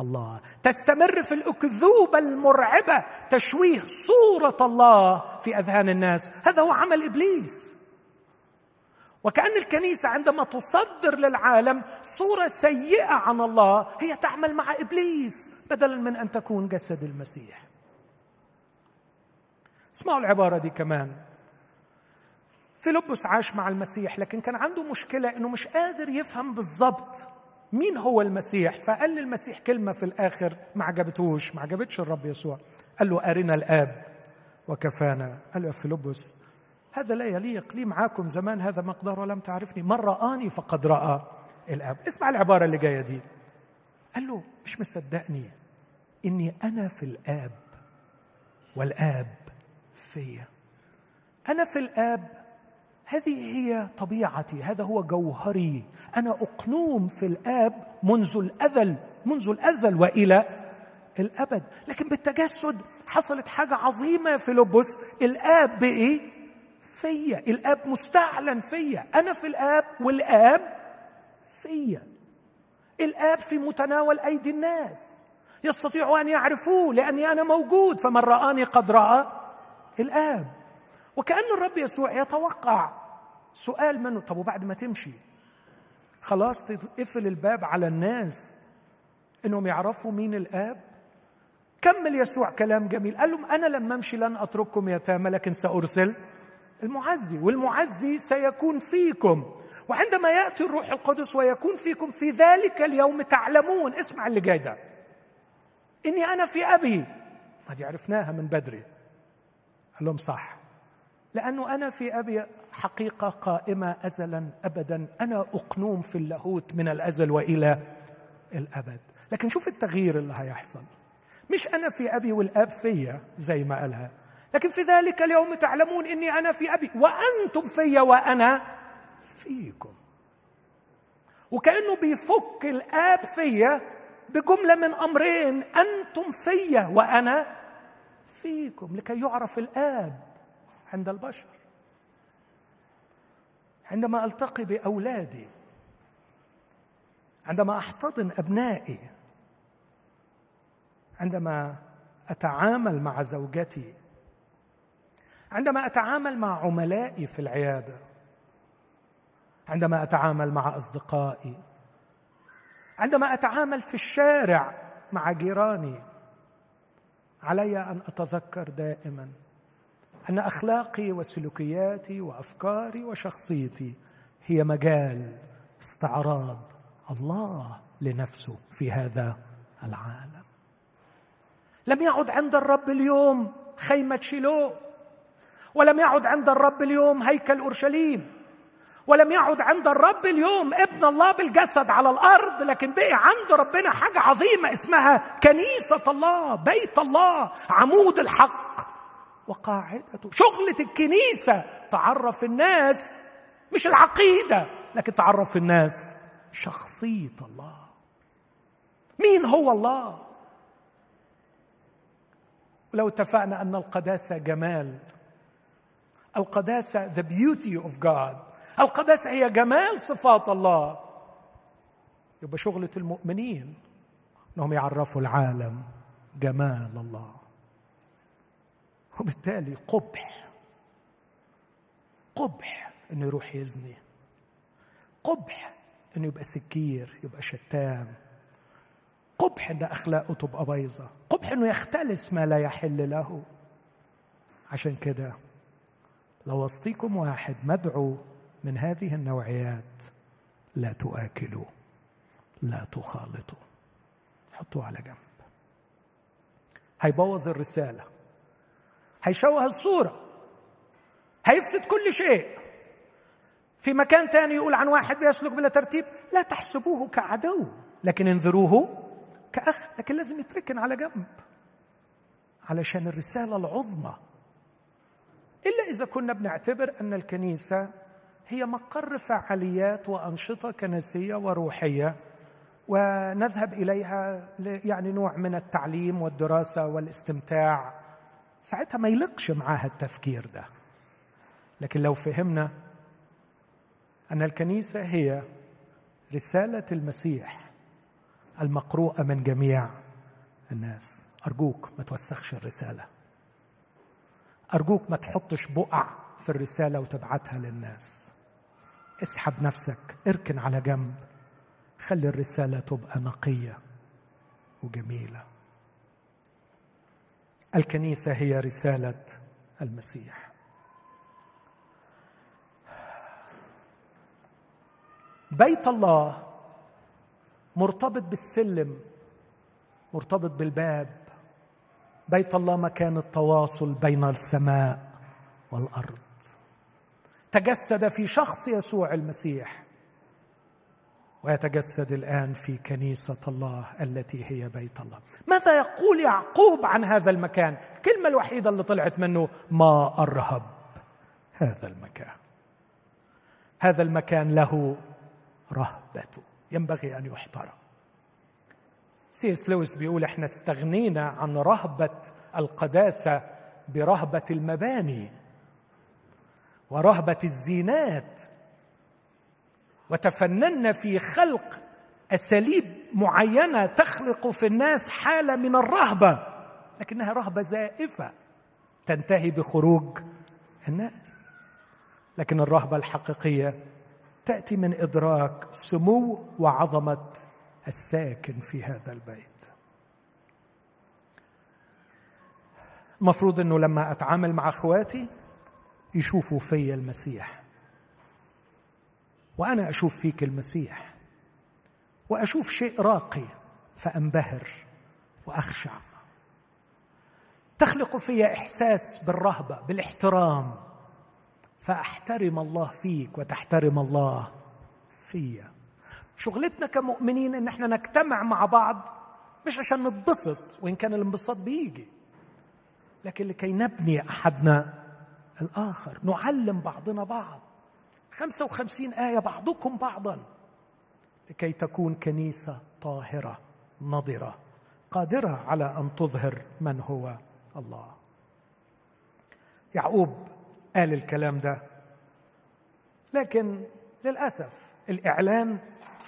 Speaker 1: الله. تستمر في الأكذوبة المرعبة تشويه صورة الله في أذهان الناس. هذا هو عمل إبليس. وكأن الكنيسة عندما تصدر للعالم صورة سيئة عن الله هي تعمل مع إبليس بدلا من أن تكون جسد المسيح. اسمعوا العبارة دي كمان. فيلبس عاش مع المسيح لكن كان عنده مشكلة إنه مش قادر يفهم بالضبط مين هو المسيح. فقال للمسيح كلمة في الآخر ما عجبتوش ما عجبتش الرب يسوع. قال له أرنا الآب وكفانا. قال له فيلبس هذا لا يليق لي معاكم زمان هذا مقدار ولم تعرفني. من رآني فقد رأى الآب. اسمع العبارة اللي جاية دي. قال له مش مصدقني إني أنا في الآب والآب فيا أنا في الآب هذه هي طبيعتي هذا هو جوهري. أنا أقنوم في الآب منذ الازل منذ الأزل وإلى الأبد. لكن بالتجسد حصلت حاجة عظيمة في لبس الآب بإيه؟ فيا. الآب مستعلن فيا. أنا في الآب والآب فيا. الآب في متناول أيدي الناس. يستطيعوا أن يعرفوه لأني أنا موجود. فمن رآني قد رأى الآب. وكأن الرب يسوع يتوقع سؤال منه طب وبعد ما تمشي؟ خلاص تقفل الباب على الناس إنهم يعرفوا مين الآب. كمل يسوع كلام جميل. قال لهم أنا لما أمشي لن أترككم يتامى لكن سأرسل المعزي والمعزي سيكون فيكم. وعندما يأتي الروح القدس ويكون فيكم في ذلك اليوم تعلمون. اسمع اللي جاي ده. إني أنا في أبي. ما دي عرفناها من بدري. قال لهم صح. لأنه أنا في أبي حقيقة قائمة أزلا أبدا. أنا أقنوم في اللاهوت من الأزل وإلى الأبد. لكن شوف التغيير اللي هيحصل. مش أنا في أبي والآب فيا زي ما قالها. لكن في ذلك اليوم تعلمون إني أنا في أبي. وأنتم فيا وأنا فيكم. وكأنه بيفك الآب فيا بجملة من أمرين. أنتم فيا وأنا فيكم لكي يعرف الآب عند البشر. عندما ألتقي بأولادي عندما أحتضن أبنائي عندما أتعامل مع زوجتي عندما أتعامل مع عملائي في العيادة عندما أتعامل مع أصدقائي عندما أتعامل في الشارع مع جيراني علي أن أتذكر دائما أن أخلاقي وسلوكياتي وأفكاري وشخصيتي هي مجال استعراض الله لنفسه في هذا العالم. لم يعد عند الرب اليوم خيمة شيلو ولم يعد عند الرب اليوم هيكل أورشليم. ولم يعد عند الرب اليوم ابن الله بالجسد على الأرض لكن بقي عند ربنا حاجة عظيمة اسمها كنيسة الله بيت الله عمود الحق وقاعدته. شغلة الكنيسة تعرف الناس مش العقيدة لكن تعرف الناس شخصية الله. مين هو الله؟ ولو اتفقنا أن القداسة جمال القداسة the beauty of God القداسة هي جمال صفات الله. يبقى شغلة المؤمنين إنهم يعرفوا العالم جمال الله. وبالتالي قبح قبح انه يروح يزني. قبح انه يبقى سكير يبقى شتام. قبح إن أخلاقه تبقى بايظة. قبح إنه يختلس ما لا يحل له. عشان كده لو وسطيكم واحد مدعو من هذه النوعيات لا تؤكلوا لا تخالطوا. حطوه على جنب. هيبوظ الرسالة هيشوه الصورة هيفسد كل شيء. في مكان تاني يقول عن واحد بيسلك بلا ترتيب لا تحسبوه كعدو لكن انذروه كأخ لكن لازم يتركن على جنب. علشان الرسالة العظمى. إلا إذا كنا بنعتبر أن الكنيسة هي مقر فعاليات وأنشطة كنسية وروحية ونذهب إليها يعني نوع من التعليم والدراسة والاستمتاع. ساعتها ما يلقش معاها التفكير ده. لكن لو فهمنا أن الكنيسة هي رسالة المسيح المقروءة من جميع الناس. أرجوك ما توسخش الرسالة. أرجوك ما تحطش بقع في الرسالة وتبعتها للناس. اسحب نفسك اركن على جنب. خلي الرسالة تبقى نقية وجميلة. الكنيسة هي رسالة المسيح. بيت الله مرتبط بالسلم مرتبط بالباب. بيت الله مكان التواصل بين السماء والأرض. تجسد في شخص يسوع المسيح. ويتجسد الآن في كنيسة الله التي هي بيت الله. ماذا يقول يعقوب عن هذا المكان؟ الكلمة الوحيدة اللي طلعت منه ما أرهب هذا المكان. هذا المكان له رهبته ينبغي أن يحترم. سيس لويس بيقول إحنا استغنينا عن رهبة القداسة برهبة المباني. ورهبة الزينات. وتفننا في خلق أساليب معينة تخلق في الناس حالة من الرهبة لكنها رهبة زائفة تنتهي بخروج الناس. لكن الرهبة الحقيقية تأتي من إدراك سمو وعظمة الساكن في هذا البيت. المفروض إنه لما أتعامل مع أخواتي يشوفوا في المسيح. وأنا أشوف فيك المسيح. وأشوف شيء راقي فأنبهر وأخشع. تخلق في إحساس بالرهبة بالاحترام. فأحترم الله فيك وتحترم الله فيا. شغلتنا كمؤمنين إن إحنا نجتمع مع بعض مش عشان نتبسط وإن كان الانبساط بيجي. لكن لكي نبني أحدنا الآخر. نعلم بعضنا بعض. خمسة وخمسين آية بعضكم بعضا. لكي تكون كنيسة طاهرة نضرة قادرة على أن تظهر من هو الله. يعقوب قال الكلام ده. لكن للأسف الإعلان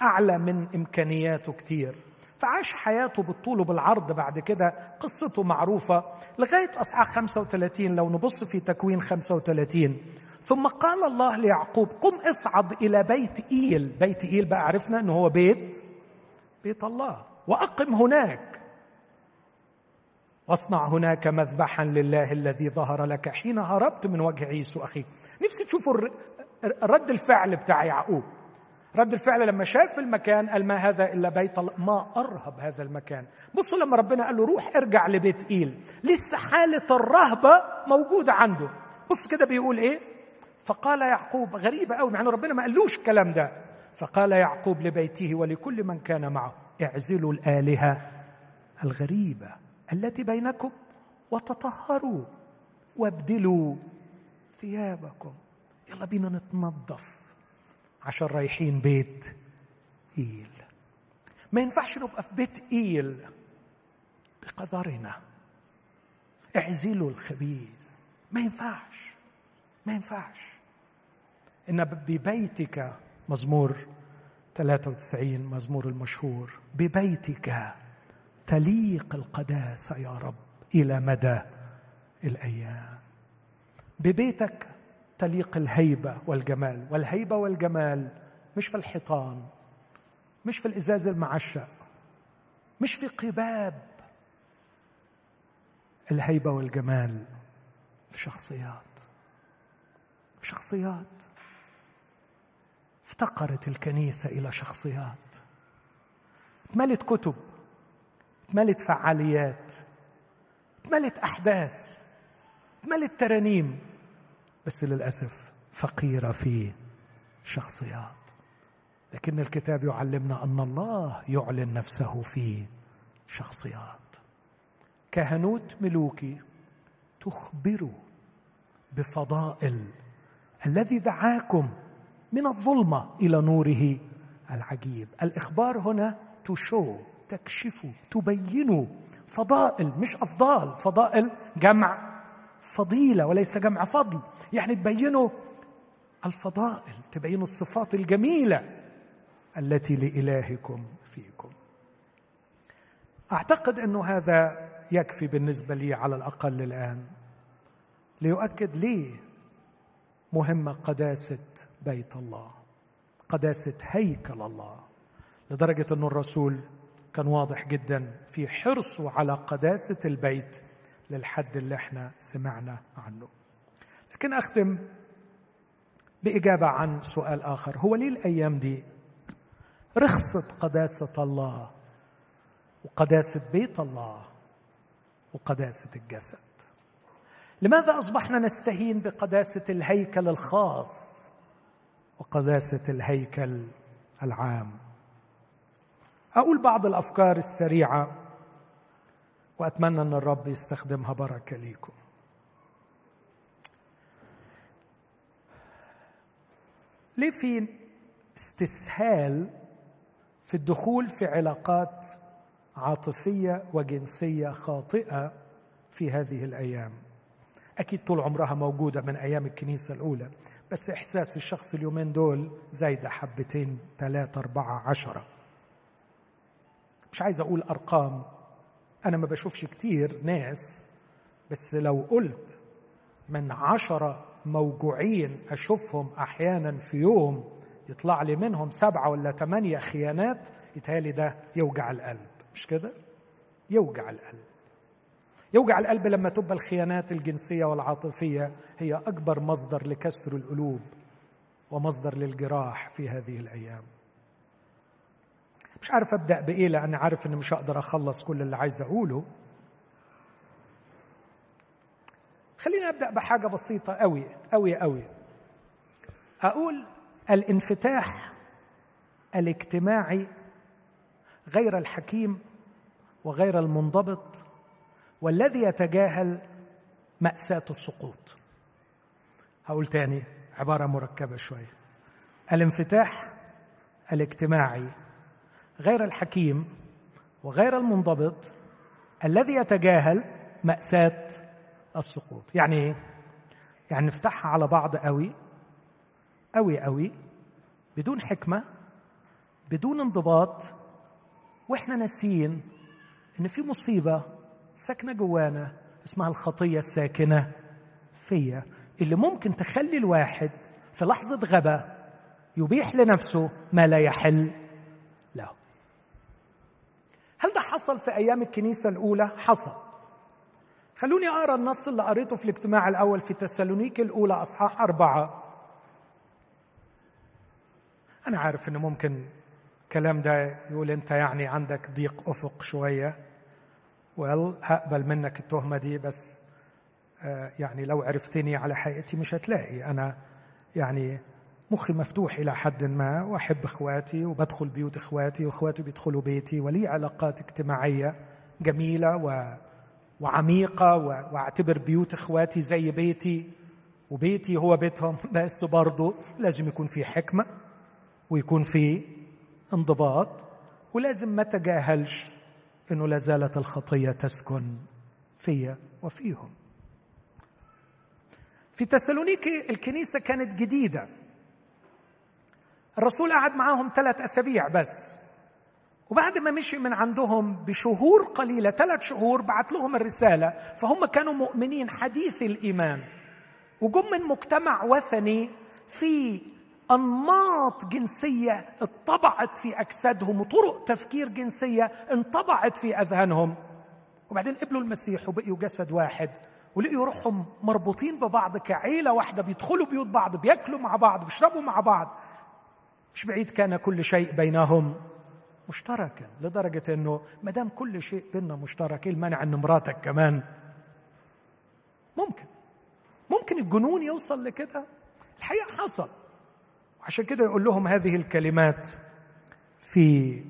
Speaker 1: أعلى من إمكانياته كتير. فعاش حياته بالطول وبالعرض بعد كده. قصته معروفة لغاية أصحاح 35 لو نبص في تكوين 35 ثم قال الله ليعقوب قم اصعد إلى بيت إيل. بيت إيل بقى عرفنا إنه هو بيت بيت الله. وأقم هناك. واصنع هناك مذبحا لله الذي ظهر لك حين هربت من وجه عيسو اخيك نفسي تشوفوا رد الفعل بتاع يعقوب. رد الفعل لما شاف المكان قال ما هذا إلا بيت ما أرهب هذا المكان. بصوا لما ربنا قال له روح ارجع لبيت إيل. لسه حالة الرهبة موجودة عنده. بص كده بيقول إيه؟ فقال يعقوب غريبة أوي مع ربنا ما قالوش الكلام ده. فقال يعقوب لبيته ولكل من كان معه اعزلوا الآلهة الغريبة التي بينكم وتطهروا وابدلوا ثيابكم. يلا بينا نتنظف. عشان رايحين بيت إيل. ما ينفعش نبقى في بيت إيل بقدرنا. اعزلوا الخبيث. ما ينفعش. ما ينفعش. إن ببيتك مزمور 93 مزمور المشهور ببيتك تليق القداسة يا رب إلى مدى الأيام. ببيتك تليق الهيبة والجمال. والهيبة والجمال مش في الحيطان مش في الإزاز المعشق مش في قباب. الهيبة والجمال في شخصيات في شخصيات. افتقرت الكنيسة إلى شخصيات. اتملت كتب اتملت فعاليات اتملت أحداث اتملت ترانيم. بس للأسف فقيره في شخصيات. لكن الكتاب يعلمنا أن الله يعلن نفسه في شخصيات. كهنوت ملوكي تخبروا بفضائل الذي دعاكم من الظلمة إلى نوره العجيب. الإخبار هنا تشو تكشفوا تبينوا فضائل مش أفضال فضائل جمع. فضيلة وليس جمع فضل. يعني تبينوا الفضائل تبينوا الصفات الجميلة التي لإلهكم فيكم. أعتقد أنه هذا يكفي بالنسبة لي على الأقل الآن ليؤكد لي مهمة قداسة بيت الله قداسة هيكل الله لدرجة أن الرسول كان واضح جدا في حرصه على قداسة البيت للحد اللي إحنا سمعنا عنه. لكن أختم بإجابة عن سؤال آخر. هو ليه الأيام دي رخصت قداسة الله وقداسة بيت الله وقداسة الجسد؟ لماذا أصبحنا نستهين بقداسة الهيكل الخاص وقداسة الهيكل العام؟ أقول بعض الأفكار السريعة وأتمنى أن الرب يستخدمها بركة ليكم. ليه في استسهال في الدخول في علاقات عاطفية وجنسية خاطئة في هذه الأيام؟ أكيد طول عمرها موجودة من أيام الكنيسة الأولى بس إحساس الشخص اليومين دول زايده حبتين ثلاثة أربعة عشرة. مش عايز أقول أرقام أنا ما بشوفش كتير ناس بس لو قلت من عشرة موجوعين أشوفهم أحيانا في يوم يطلع لي منهم سبعة ولا ثمانية خيانات يتهيألي ده يوجع القلب. مش كده؟ يوجع القلب. يوجع القلب لما تبقى الخيانات الجنسية والعاطفية هي أكبر مصدر لكسر القلوب ومصدر للجراح في هذه الأيام. مش عارف أبدأ بإيه لأني عارف إني مش هقدر أخلص كل اللي عايز أقوله. خليني أبدأ بحاجة بسيطة قوي قوي قوي أقول الانفتاح الاجتماعي غير الحكيم وغير المنضبط والذي يتجاهل مأساة السقوط. هقول تاني عبارة مركبة شوية. الانفتاح الاجتماعي غير الحكيم وغير المنضبط الذي يتجاهل مأساة السقوط يعني إيه؟ يعني نفتحها على بعض قوي قوي قوي بدون حكمة بدون انضباط وإحنا ناسيين إن في مصيبة ساكنة جوانا اسمها الخطية الساكنة فيا اللي ممكن تخلي الواحد في لحظة غبا يبيح لنفسه ما لا يحل هل ده حصل في أيام الكنيسة الأولى؟ حصل. خلوني أقرأ النص اللي قريته في الاجتماع الأول في تسالونيك الأولى أصحاح أربعة. أنا عارف ان ممكن الكلام ده يقول أنت يعني عندك ضيق أفق شوية. ويل هقبل منك التهمة دي بس آه، يعني لو عرفتني على حقيقتي مش هتلاقي. أنا يعني مخي مفتوح إلى حد ما وأحب إخواتي وبدخل بيوت إخواتي وإخواتي بيدخلوا بيتي ولي علاقات اجتماعية جميلة و وعميقة وأعتبر بيوت إخواتي زي بيتي وبيتي هو بيتهم. بس برضه لازم يكون في حكمة ويكون في انضباط ولازم ما تجاهلش إنه لا زالت الخطية تسكن فيا وفيهم. في تسالونيكي الكنيسة كانت جديدة. الرسول قعد معاهم ثلاث أسابيع بس. وبعد ما مشي من عندهم بشهور قليلة ثلاث شهور بعت لهم الرسالة فهم كانوا مؤمنين حديث الإيمان. وجم من مجتمع وثني في أنماط جنسية اتطبعت في أجسادهم وطرق تفكير جنسية انطبعت في أذهانهم. وبعدين قبلوا المسيح وبقيوا جسد واحد ولقيوا روحهم مربوطين ببعض كعيلة واحدة بيدخلوا بيوت بعض بياكلوا مع بعض بيشربوا مع بعض. مش بعيد كان كل شيء بينهم. مشتركا لدرجة إنه ما دام كل شيء بيننا مشترك إيه المانع إن مراتك كمان؟ ممكن. ممكن الجنون يوصل لكده. الحقيقة حصل. عشان كده يقول لهم هذه الكلمات في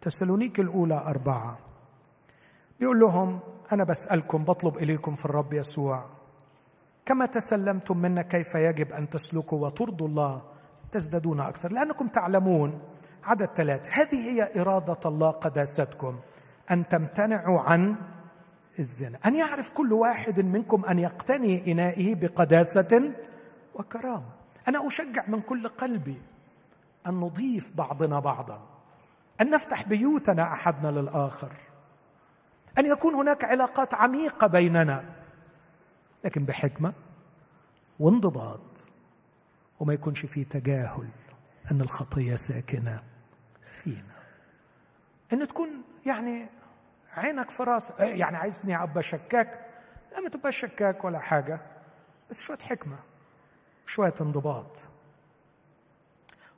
Speaker 1: تسالونيك الأولى أربعة. بيقول لهم أنا بسألكم بطلب إليكم في الرب يسوع كما تسلمتم منا كيف يجب أن تسلكوا وترضوا الله تزدادون أكثر لأنكم تعلمون عدد ثلاثة هذه هي إرادة الله قداستكم أن تمتنعوا عن الزنا أن يعرف كل واحد منكم أن يقتني إنائه بقداسة وكرامة. أنا أشجع من كل قلبي أن نضيف بعضنا بعضا أن نفتح بيوتنا أحدنا للآخر أن يكون هناك علاقات عميقة بيننا لكن بحكمة وانضباط. وما يكونش فيه تجاهل أن الخطية ساكنة فينا. إن تكون يعني عينك في راسك يعني عايزني أبقى شكاك لا ما تبقاش شكاك ولا حاجة بس شوية حكمة شوية انضباط.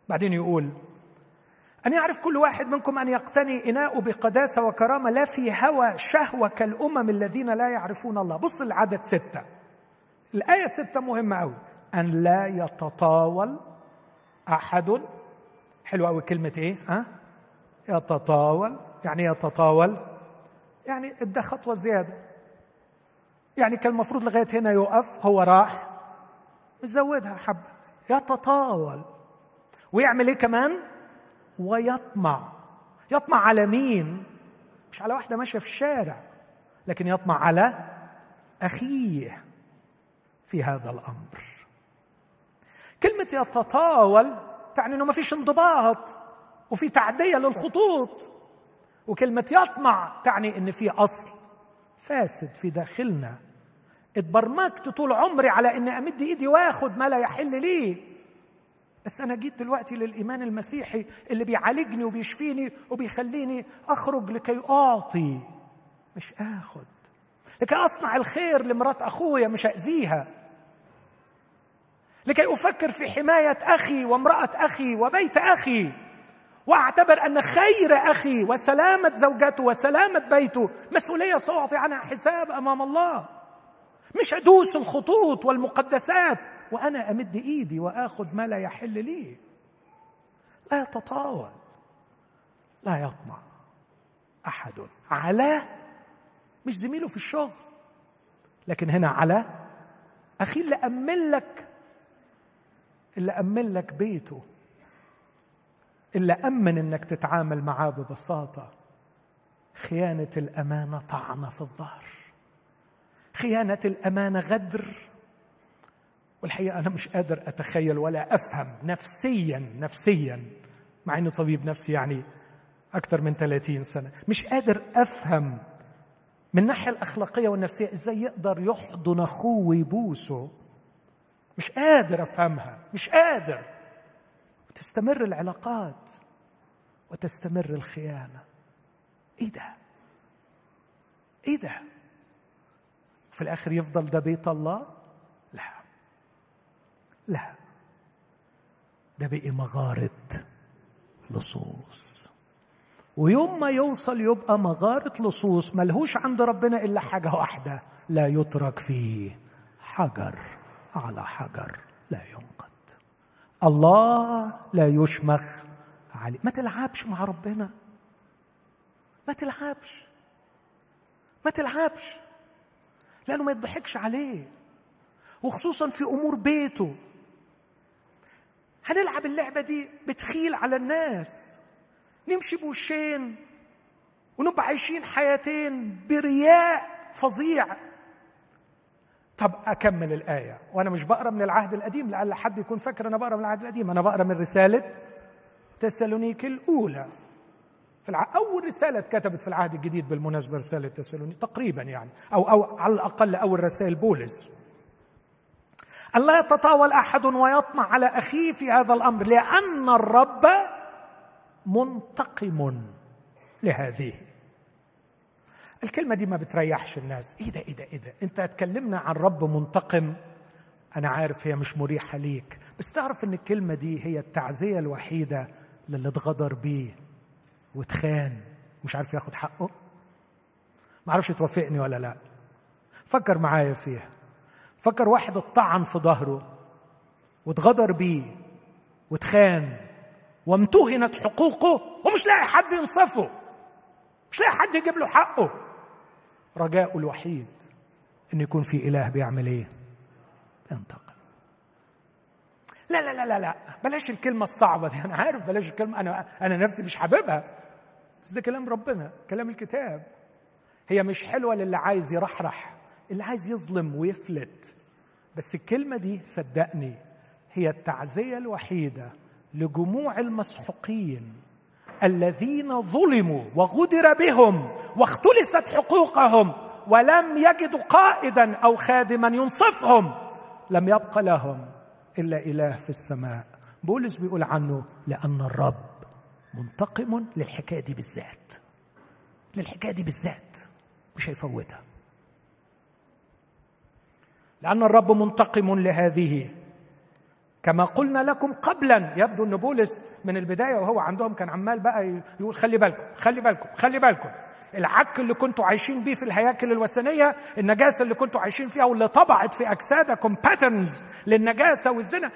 Speaker 1: بعدين يقول أن يعرف كل واحد منكم أن يقتني إناء بقداسة وكرامة لا في هوى شهوة كالأمم الذين لا يعرفون الله. بص العدد ستة. الآية ستة مهمة أوي. أن لا يتطاول أحد. حلو أوي كلمة إيه؟ ها؟ يتطاول. يعني يتطاول. يعني إدى خطوة زيادة. يعني كان المفروض لغاية هنا يقف هو راح مزودها حبة. يتطاول. ويعمل إيه كمان؟ ويطمع. يطمع على مين؟ مش على واحدة ماشية في الشارع لكن يطمع على أخيه في هذا الأمر. كلمة يتطاول تعني إنه ما فيش انضباط وفي تعدية للخطوط. وكلمة يطمع تعني إن في أصل. فاسد في داخلنا. اتبرمجت طول عمري على إني أمد إيدي وآخد ما لا يحل لي. بس أنا جيت دلوقتي للإيمان المسيحي اللي بيعالجني وبيشفيني وبيخليني أخرج لكي أعطي مش آخد. لكي أصنع الخير لمرات أخويا مش اذيها لكي أفكر في حماية أخي وامرأة أخي وبيت أخي وأعتبر أن خير أخي وسلامة زوجته وسلامة بيته مسؤولية سأعطي عنها حساب أمام الله. مش أدوس الخطوط والمقدسات وأنا أمد إيدي وأخذ ما لا يحل لي. لا يتطاول لا يطمع أحد على مش زميله في الشغل لكن هنا على أخي اللي امن لك اللي أمن لك بيته اللي أمن إنك تتعامل معاه ببساطة. خيانة الأمانة طعنه في الظهر. خيانة الأمانة غدر. والحقيقة أنا مش قادر أتخيل ولا أفهم نفسيا نفسيا مع اني طبيب نفسي يعني أكثر من 30 سنة مش قادر أفهم من الناحية الأخلاقية والنفسية إزاي يقدر يحضن أخوه ويبوسه. مش قادر أفهمها مش قادر. تستمر العلاقات وتستمر الخيانة. إيه ده؟ إيه ده؟ في الآخر يفضل ده بيت الله؟ لا. لا. ده بقي مغارة لصوص. ويوم ما يوصل يبقى مغارة لصوص ملهوش عند ربنا إلا حاجة واحدة لا يترك فيه حجر. على حجر لا ينقض. الله لا يشمخ عليه ما تلعبش مع ربنا. ما تلعبش. ما تلعبش. لأنه ما يضحكش عليه. وخصوصا في أمور بيته. هنلعب اللعبة دي بتخيل على الناس. نمشي بوشين ونبقى عايشين حياتين برياء فظيع. طب أكمل الآية؟ وأنا مش بقرأ من العهد القديم لعل حد يكون فاكر أنا بقرأ من العهد القديم. أنا بقرأ من رسالة تسالونيك الأولى. في الع... أول رسالة اتكتبت في العهد الجديد بالمناسبة رسالة تسالوني تقريبا يعني أو أو على الأقل أول رسائل بولس. أن لا يتطاول أحد ويطمع على أخيه في هذا الأمر لأن الرب منتقم لهذه. الكلمة دي ما بتريحش الناس. إيه ده إيه ده إيه ده؟ أنت هتكلمنا عن رب منتقم. أنا عارف هي مش مريحة ليك بس تعرف أن الكلمة دي هي التعزية الوحيدة للي اتغدر بيه واتخان مش عارف ياخد حقه. ما أعرفش توافقني ولا لأ. فكر معايا فيها. فكر واحد اتطعن في ظهره واتغدر بيه واتخان وامتهنت حقوقه ومش لاقي حد ينصفه. مش لاقي حد يجيب له حقه. رجاؤه الوحيد إن يكون في إله بيعمل إيه؟ ينتقم. لا لا لا لا لا. بلاش الكلمة الصعبة دي. أنا عارف بلاش الكلمة. أنا أنا نفسي مش حاببها. بس ده كلام ربنا كلام الكتاب. هي مش حلوة للي عايز يرحرح اللي عايز يظلم ويفلت. بس الكلمة دي صدقني هي التعزية الوحيدة لجموع المسحوقين. الذين ظلموا وغدر بهم واختلست حقوقهم ولم يجدوا قائدا أو خادما ينصفهم لم يبق لهم إلا إله في السماء. بولس بيقول عنه لأن الرب منتقم للحكاية دي بالذات. للحكاية دي بالذات مش هيفوتها. لأن الرب منتقم لهذه كما قلنا لكم قبلا يبدو إن بولس من البداية وهو عندهم كان عمال بقى يقول خلي بالكم خلي بالكم خلي بالكم. العك اللي كنتوا عايشين بيه في الهياكل الوثنية النجاسة اللي كنتوا عايشين فيها واللي طبعت في أجسادكم باترنز للنجاسة والزنا.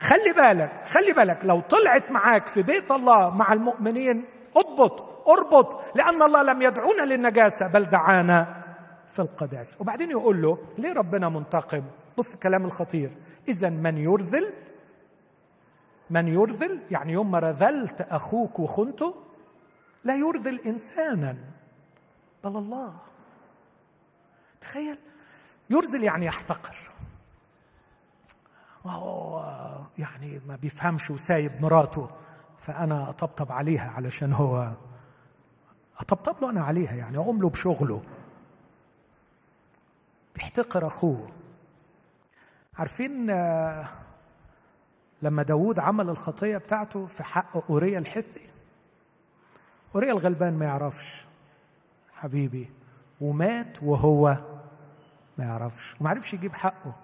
Speaker 1: خلي بالك خلي بالك لو طلعت معاك في بيت الله مع المؤمنين اضبط اربط لأن الله لم يدعونا للنجاسة بل دعانا في القداسة. وبعدين يقول له ليه ربنا منتقم؟ بص الكلام الخطير. إذا من يرذل من يرذل يعني يوم ما رذلت أخوك وخنته لا يرذل إنسانا. بل الله. تخيل يرذل يعني يحتقر. وهو يعني ما بيفهمش وسايب مراته. فأنا أطبطب عليها علشان هو أطبطب له أنا عليها يعني أقوم له بشغله. بيحتقر أخوه. عارفين آه، لما داود عمل الخطية بتاعته في حق أوريا الحثي. أوريا الغلبان ما يعرفش حبيبي ومات وهو ما يعرفش وما عرفش يجيب حقه.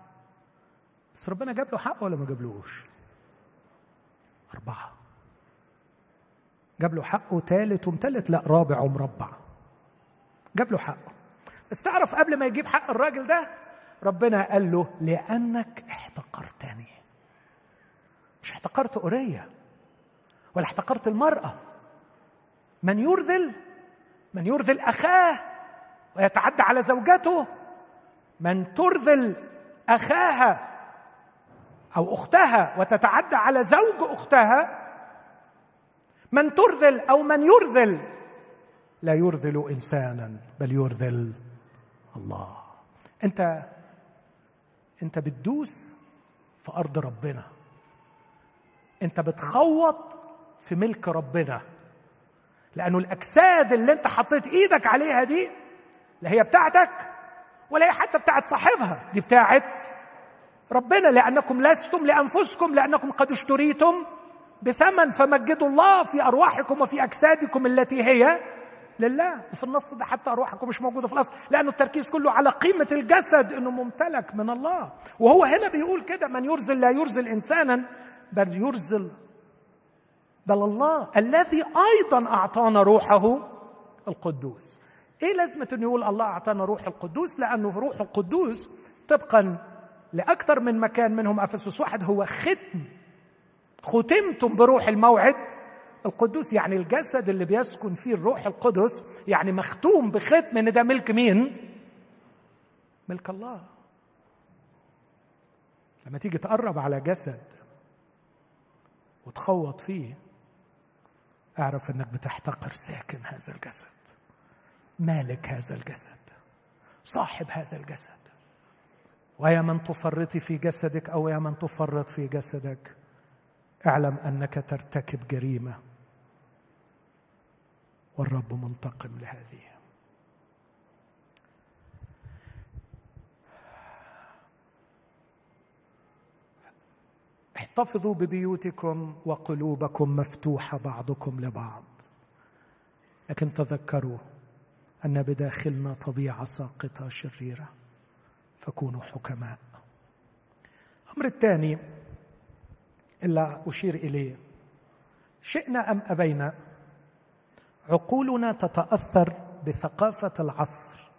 Speaker 1: بس ربنا جاب له حقه ولا ما جابلوش؟ أربعة. جاب له حقه ثالث ومثلث لا رابع ومربع جاب له حقه. بس تعرف قبل ما يجيب حق الراجل ده ربنا قال له لأنك احتقرتني. مش احتقرت أورية ولا احتقرت المرأة. من يرذل من يرذل أخاه ويتعدى على زوجته. من ترذل أخاها أو أختها وتتعدى على زوج أختها. من ترذل أو من يرذل لا يرذل إنسانا بل يرذل الله. أنت أنت بتدوس في أرض ربنا. انت بتخوط في ملك ربنا. لأنه الأجساد اللي انت حطيت إيدك عليها دي لا هي بتاعتك ولا هي حتى بتاعت صاحبها دي بتاعت ربنا. لأنكم لستم لأنفسكم لأنكم قد اشتريتم بثمن فمجدوا الله في أرواحكم وفي أجسادكم التي هي لله. وفي النص ده حتى روحكم مش موجودة في الأصل لأنه التركيز كله على قيمة الجسد إنه ممتلك من الله. وهو هنا بيقول كده من يرزل لا يرزل إنسانا بل يرزل. بل الله الذي أيضا أعطانا روحه القدوس. إيه لازمة إنه يقول الله أعطانا روح القدوس؟ لأنه روح القدوس طبقا لأكثر من مكان منهم أفسس. واحد هو ختم. ختمتم بروح الموعد القدوس. يعني الجسد اللي بيسكن فيه الروح القدس يعني مختوم بختم إن ده ملك مين؟ ملك الله. لما تيجي تقرب على جسد وتخوط فيه. أعرف إنك بتحتقر ساكن هذا الجسد. مالك هذا الجسد. صاحب هذا الجسد. ويا من تفرطي في جسدك أو يا من تفرط في جسدك اعلم أنك ترتكب جريمة. والرب منتقم لهذه. احتفظوا ببيوتكم وقلوبكم مفتوحة بعضكم لبعض. لكن تذكروا أن بداخلنا طبيعة ساقطة شريرة فكونوا حكماء. الامر الثاني إلا أشير إليه. شئنا أم أبينا عقولنا تتأثر بثقافة العصر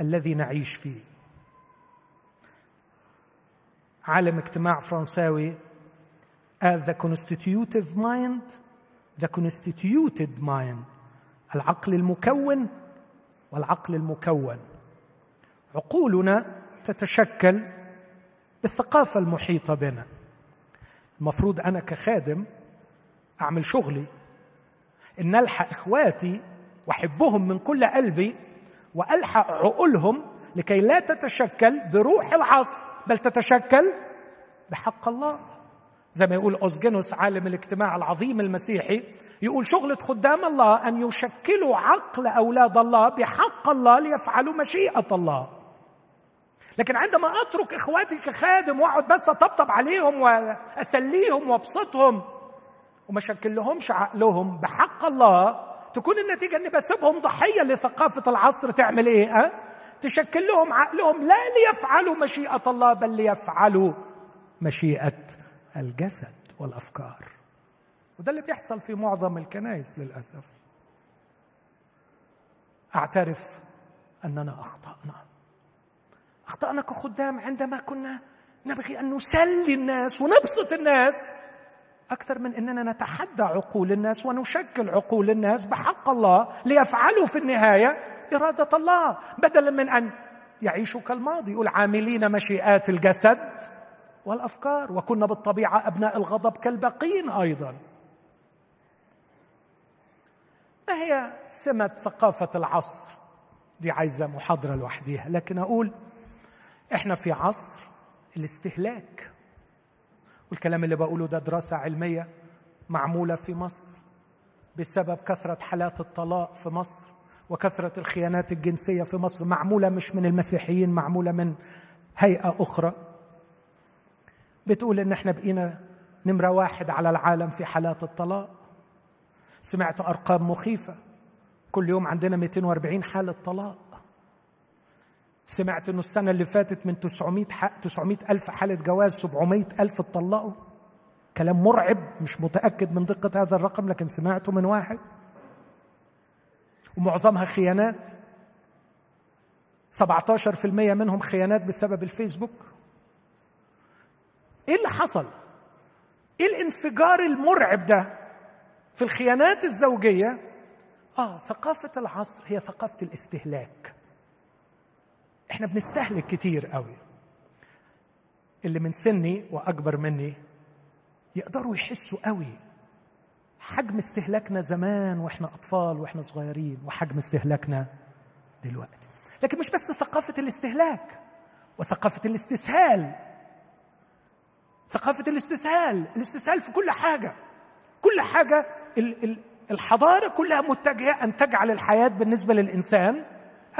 Speaker 1: الذي نعيش فيه. عالم اجتماع فرنساوي. قال the constitutive mind the constituted mind. العقل المكون والعقل المكون. عقولنا تتشكل بالثقافة المحيطة بنا. المفروض أنا كخادم أعمل شغلي. إن ألحق إخواتي وأحبهم من كل قلبي وألحق عقولهم لكي لا تتشكل بروح العصر. بل تتشكل بحق الله زي ما يقول أوزجينوس عالم الاجتماع العظيم المسيحي يقول شغلة خدام الله أن يشكلوا عقل أولاد الله بحق الله ليفعلوا مشيئة الله لكن عندما أترك إخواتي كخادم وأقعد بس أطبطب عليهم وأسليهم وأبسطهم وما شكل لهمش عقلهم بحق الله تكون النتيجة أني بسيبهم ضحية لثقافة العصر تعمل إيه؟ أه؟ تشكل لهم عقلهم لا ليفعلوا مشيئة الله بل ليفعلوا مشيئة الجسد والأفكار. وده اللي بيحصل في معظم الكنائس للأسف. أعترف أننا أخطأنا. أخطأنا كخدام عندما كنا نبغي أن نسلي الناس ونبسط الناس أكثر من أننا نتحدى عقول الناس ونشكل عقول الناس بحق الله ليفعلوا في النهاية إرادة الله بدلا من أن يعيشوا كالماضي يقول عاملين مشيئات الجسد والأفكار. وكنا بالطبيعة أبناء الغضب كالباقين أيضا. ما هي سمة ثقافة العصر؟ دي عايزة محاضرة لوحديها. لكن أقول إحنا في عصر الاستهلاك. والكلام اللي بقوله ده دراسة علمية معمولة في مصر بسبب كثرة حالات الطلاق في مصر. وكثرة الخيانات الجنسية في مصر معمولة مش من المسيحيين معمولة من هيئة أخرى. بتقول إن إحنا بقينا نمرة واحد على العالم في حالات الطلاق. سمعت أرقام مخيفة. كل يوم عندنا 240 حالة طلاق. سمعت إنه السنة اللي فاتت من 900 900 ألف حالة جواز 700 ألف اتطلقوا. كلام مرعب مش متأكد من دقة هذا الرقم لكن سمعته من واحد. ومعظمها خيانات. 17% منهم خيانات بسبب الفيسبوك. إيه اللي حصل؟ إيه الانفجار المرعب ده في الخيانات الزوجية؟ آه ثقافة العصر هي ثقافة الاستهلاك. إحنا بنستهلك كتير قوي. اللي من سني وأكبر مني يقدروا يحسوا قوي حجم استهلاكنا زمان وإحنا أطفال وإحنا صغيرين وحجم استهلاكنا دلوقتي. لكن مش بس ثقافة الاستهلاك وثقافة الاستسهال. ثقافة الاستسهال الاستسهال في كل حاجة. كل حاجة الحضارة كلها متجهة أن تجعل الحياة بالنسبة للإنسان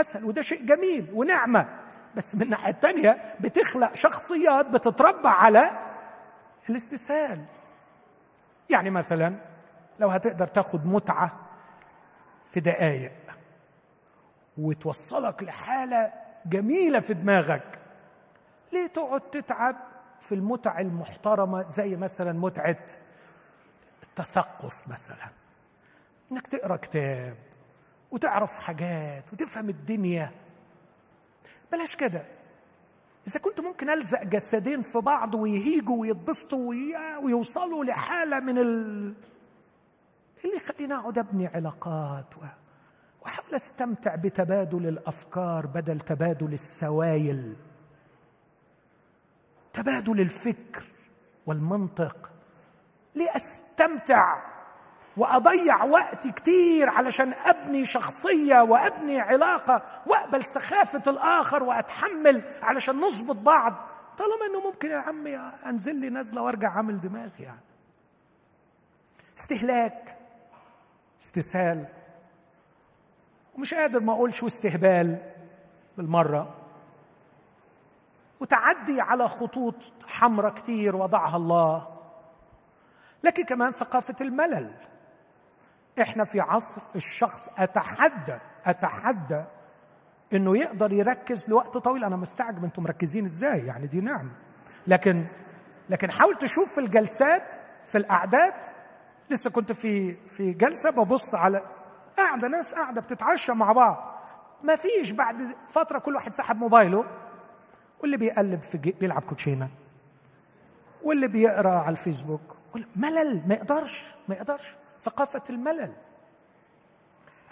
Speaker 1: أسهل وده شيء جميل ونعمة. بس من الناحيه الثانية بتخلق شخصيات بتتربى على الاستسهال. يعني مثلا لو هتقدر تاخد متعة في دقائق وتوصلك لحالة جميلة في دماغك ليه تقعد تتعب في المتع المحترمة زي مثلا متعة التثقف مثلا؟ إنك تقرأ كتاب وتعرف حاجات وتفهم الدنيا. بلاش كده. إذا كنت ممكن ألزق جسدين في بعض ويهيجوا ويتبسطوا ويوصلوا لحالة من ال... اللي يخليني أقعد أبني علاقات و... وأحاول أستمتع بتبادل الأفكار بدل تبادل السوائل. تبادل الفكر والمنطق لأستمتع وأضيع وقت كتير علشان أبني شخصية وأبني علاقة وأقبل سخافة الآخر وأتحمل علشان نظبط بعض. طالما إنه ممكن يا عمي أنزل لي نزلة وأرجع عامل دماغ يعني. استهلاك استسهال. ومش قادر ما أقولش واستهبال بالمرة. وتعدي على خطوط حمراء كتير وضعها الله. لكن كمان ثقافة الملل. إحنا في عصر الشخص أتحدى أتحدى إنه يقدر يركز لوقت طويل. أنا مستعجب أنتم مركزين إزاي؟ يعني دي نعمة. لكن لكن حاول تشوف في الجلسات في الأعداد لسه كنت في في جلسة ببص على قاعدة ناس قاعدة بتتعشى مع بعض. ما فيش بعد فترة كل واحد سحب موبايله واللي بيقلب في بيلعب كوتشينة. واللي بيقرأ على الفيسبوك ملل ما يقدرش ما يقدرش. ثقافة الملل.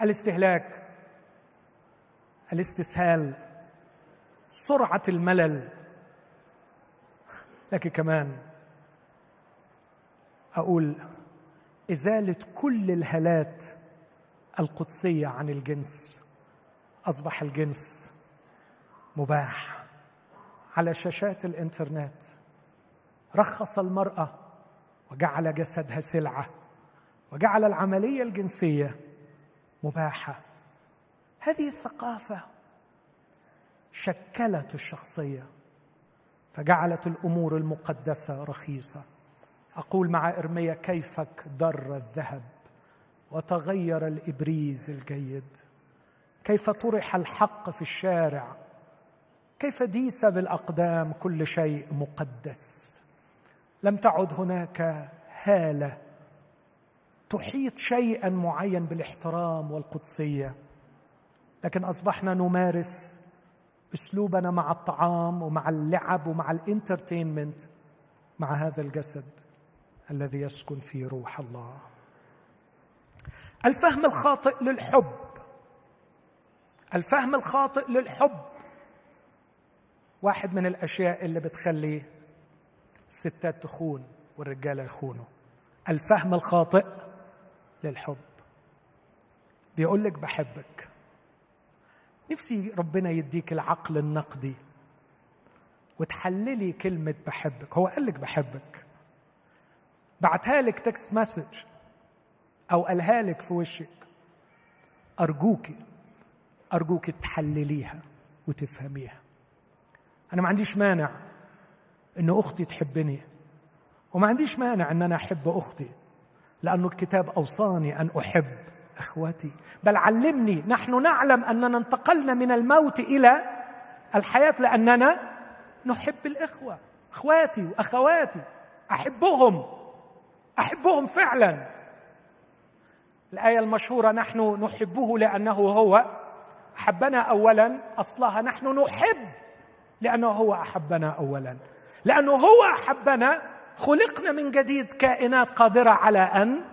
Speaker 1: الاستهلاك الاستسهال سرعة الملل. لكن كمان أقول إزالة كل الهالات القدسية عن الجنس. أصبح الجنس مباح. على شاشات الإنترنت رخص المرأة وجعل جسدها سلعة وجعل العملية الجنسية مباحة. هذه الثقافة شكلت الشخصية فجعلت الأمور المقدسة رخيصة. أقول مع ارميا كيفك در الذهب وتغير الإبريز الجيد؟ كيف طرح الحق في الشارع؟ كيف ديس بالأقدام كل شيء مقدس؟ لم تعد هناك هالة تحيط شيئا معين بالإحترام والقدسية لكن أصبحنا نمارس أسلوبنا مع الطعام ومع اللعب ومع الإنترتينمنت مع هذا الجسد. الذي يسكن في روح الله. الفهم الخاطئ للحب. الفهم الخاطئ للحب. واحد من الأشياء اللي بتخلي الستات تخون والرجاله يخونوا. الفهم الخاطئ للحب. بيقول لك بحبك. نفسي ربنا يديك العقل النقدي وتحللي كلمة بحبك. هو قال لك بحبك. بعتها لك text message أو قالها لك في وشك. أرجوكي أرجوك تحلليها وتفهميها. أنا ما عنديش مانع إن أختي تحبني وما عنديش مانع إن أنا أحب أختي لأنه الكتاب أوصاني أن أحب إخوتي. بل علمني نحن نعلم أننا انتقلنا من الموت إلى الحياة لأننا نحب الإخوة إخواتي وأخواتي أحبهم. أحبهم فعلا. الآية المشهورة نحن نحبه لأنه هو أحبنا أولا أصلها نحن نحب لأنه هو أحبنا أولا. لأنه هو أحبنا خلقنا من جديد كائنات قادرة على أن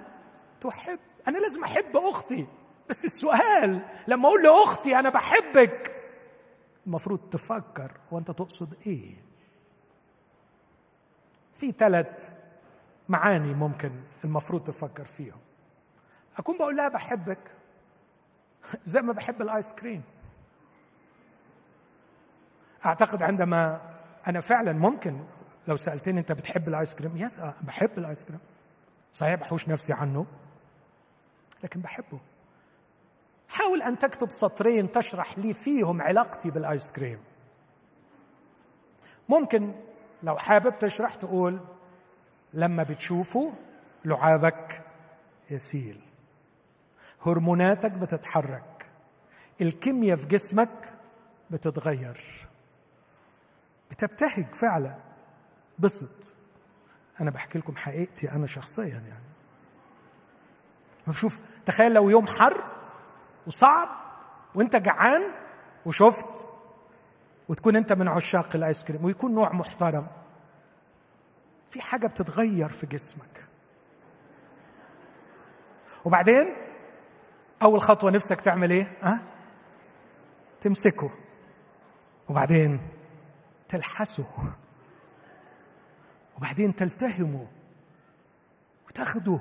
Speaker 1: تحب. أنا لازم أحب أختي. بس السؤال لما أقول لأختي أنا بحبك المفروض تفكر وأنت تقصد إيه؟ في ثلاث معاني ممكن المفروض تفكر فيهم. أكون بقول لها بحبك. زي ما بحب الآيس كريم. أعتقد عندما أنا فعلا ممكن لو سألتني أنت بتحب الآيس كريم؟ yes بحب الآيس كريم. صحيح بحوش نفسي عنه لكن بحبه. حاول أن تكتب سطرين تشرح لي فيهم علاقتي بالآيس كريم. ممكن لو حابب تشرح تقول لما بتشوفه لعابك يسيل. هرموناتك بتتحرك. الكيمياء في جسمك بتتغير. بتبتهج فعلا. بسط أنا بحكي لكم حقيقتي أنا شخصيا يعني. شوف تخيل لو يوم حر وصعب وأنت جعان وشفت وتكون أنت من عشاق الآيس كريم ويكون نوع محترم. في حاجة بتتغير في جسمك. وبعدين أول خطوة نفسك تعمل إيه؟ ها؟ تمسكه. وبعدين تلحسه. وبعدين تلتهمه. وتاخده.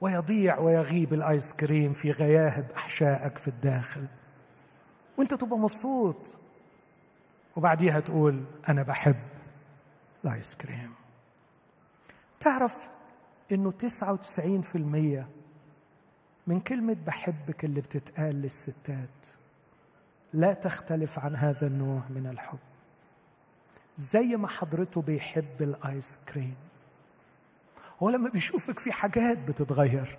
Speaker 1: ويضيع ويغيب الآيس كريم في غياهب أحشائك في الداخل. وأنت تبقى مبسوط. وبعديها تقول أنا بحب. الآيس كريم. تعرف إنه 99% من كلمة بحبك اللي بتتقال للستات لا تختلف عن هذا النوع من الحب. زي ما حضرته بيحب الآيس كريم. هو لما بيشوفك في حاجات بتتغير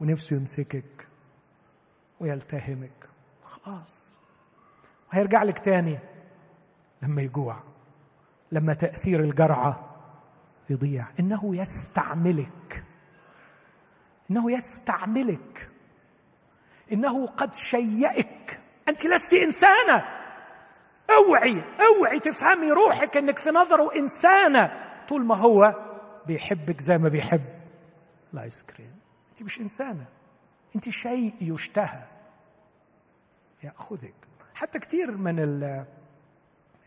Speaker 1: ونفسه يمسكك ويلتهمك. خلاص. وهيرجع لك تاني لما يجوع. لما تأثير الجرعة يضيع. إنه يستعملك. إنه يستعملك. إنه قد شيئك. أنت لست إنسانة. أوعي أوعي تفهمي روحك إنك في نظره إنسانة. طول ما هو بيحبك زي ما بيحب. الايس كريم أنت مش إنسانة. أنت شيء يشتهى. يأخذك. حتى كثير من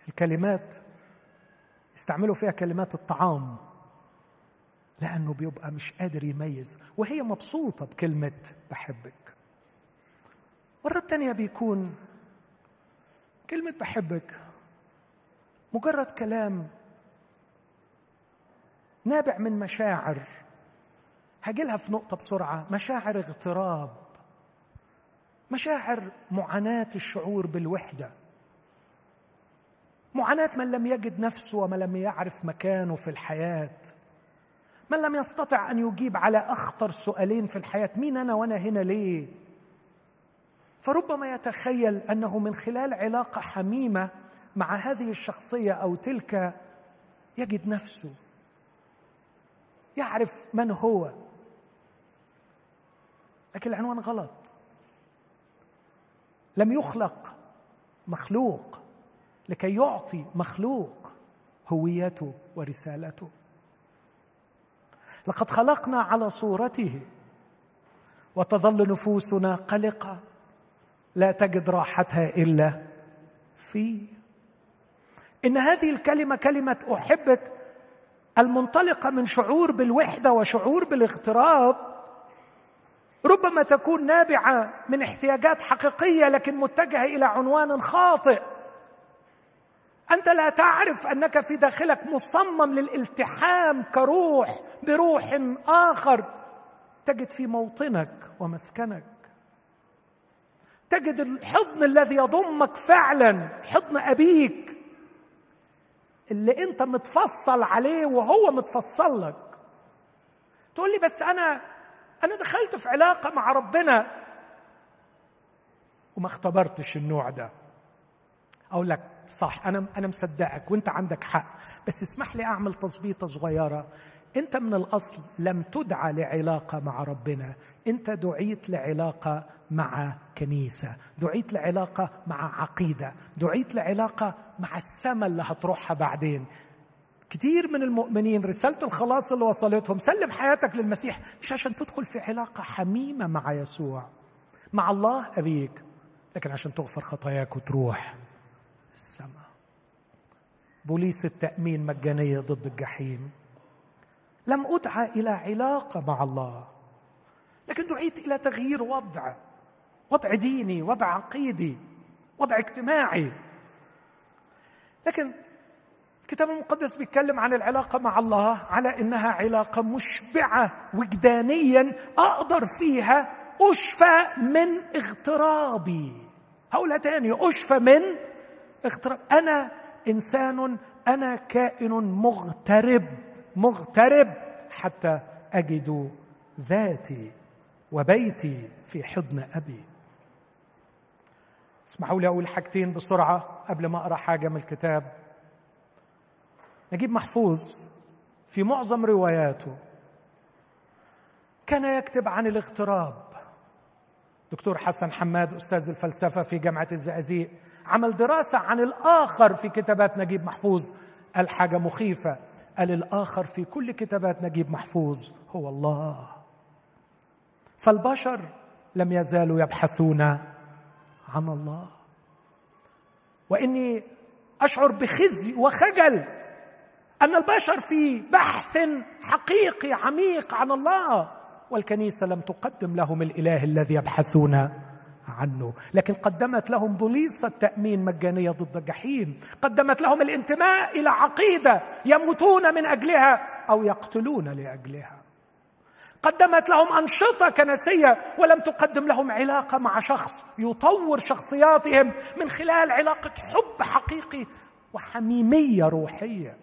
Speaker 1: الكلمات يستعملوا فيها كلمات الطعام. لأنه بيبقى مش قادر يميز. وهي مبسوطة بكلمة بحبك. مرة تانية بيكون كلمة بحبك مجرد كلام نابع من مشاعر. هجيلها في نقطة بسرعة. مشاعر اغتراب. مشاعر معاناة الشعور بالوحدة. معاناة من لم يجد نفسه ومن لم يعرف مكانه في الحياة. من لم يستطع أن يجيب على أخطر سؤالين في الحياة مين أنا وأنا هنا ليه؟ فربما يتخيل أنه من خلال علاقة حميمة مع هذه الشخصية أو تلك يجد نفسه يعرف من هو. لكن العنوان غلط. لم يخلق مخلوق. لكي يعطي مخلوق هويته ورسالته. لقد خلقنا على صورته وتظل نفوسنا قلقة لا تجد راحتها إلا فيه إن هذه الكلمة كلمة أحبك المنطلقة من شعور بالوحدة وشعور بالاغتراب ربما تكون نابعة من احتياجات حقيقية لكن متجهة إلى عنوان خاطئ. أنت لا تعرف أنك في داخلك مصمم للالتحام كروح بروح آخر. تجد في موطنك ومسكنك. تجد الحضن الذي يضمك فعلا حضن أبيك. اللي أنت متفصل عليه وهو متفصل لك. تقول لي بس أنا أنا دخلت في علاقة مع ربنا وما اختبرتش النوع ده. أقول لك صح أنا أنا مصدقك وأنت عندك حق بس اسمح لي أعمل تظبيطة صغيرة. أنت من الأصل لم تدعى لعلاقة مع ربنا أنت دعيت لعلاقة مع كنيسة دعيت لعلاقة مع عقيدة دعيت لعلاقة مع السماء اللي هتروحها بعدين. كثير من المؤمنين رسالة الخلاص اللي وصلتهم سلم حياتك للمسيح مش عشان تدخل في علاقة حميمة مع يسوع مع الله أبيك لكن عشان تغفر خطاياك وتروح. السماء. بوليس التأمين مجانية ضد الجحيم. لم أدعى إلى علاقة مع الله لكن دعيت إلى تغيير وضع وضع ديني وضع عقيدي وضع اجتماعي. لكن الكتاب المقدس بيتكلم عن العلاقة مع الله على إنها علاقة مشبعة وجدانيا أقدر فيها أشفى من اغترابي. هقولها تاني أشفى من اغتراب أنا إنسان أنا كائن مغترب مغترب حتى أجد ذاتي وبيتي في حضن أبي. اسمحوا لي أقول حاجتين بسرعة قبل ما أقرأ حاجة من الكتاب. نجيب محفوظ في معظم رواياته. كان يكتب عن الاغتراب. دكتور حسن حماد أستاذ الفلسفة في جامعة الزقازيق عمل دراسة عن الآخر في كتابات نجيب محفوظ. قال حاجة مخيفة قال الآخر في كل كتابات نجيب محفوظ هو الله. فالبشر لم يزالوا يبحثون عن الله. وإني أشعر بخزي وخجل أن البشر في بحث حقيقي عميق عن الله والكنيسة لم تقدم لهم الإله الذي يبحثون. عنه. لكن قدمت لهم بوليصة تأمين مجانية ضد الجحيم قدمت لهم الانتماء إلى عقيدة يموتون من أجلها أو يقتلون لأجلها. قدمت لهم أنشطة كنسية ولم تقدم لهم علاقة مع شخص يطور شخصياتهم من خلال علاقة حب حقيقي وحميمية روحية.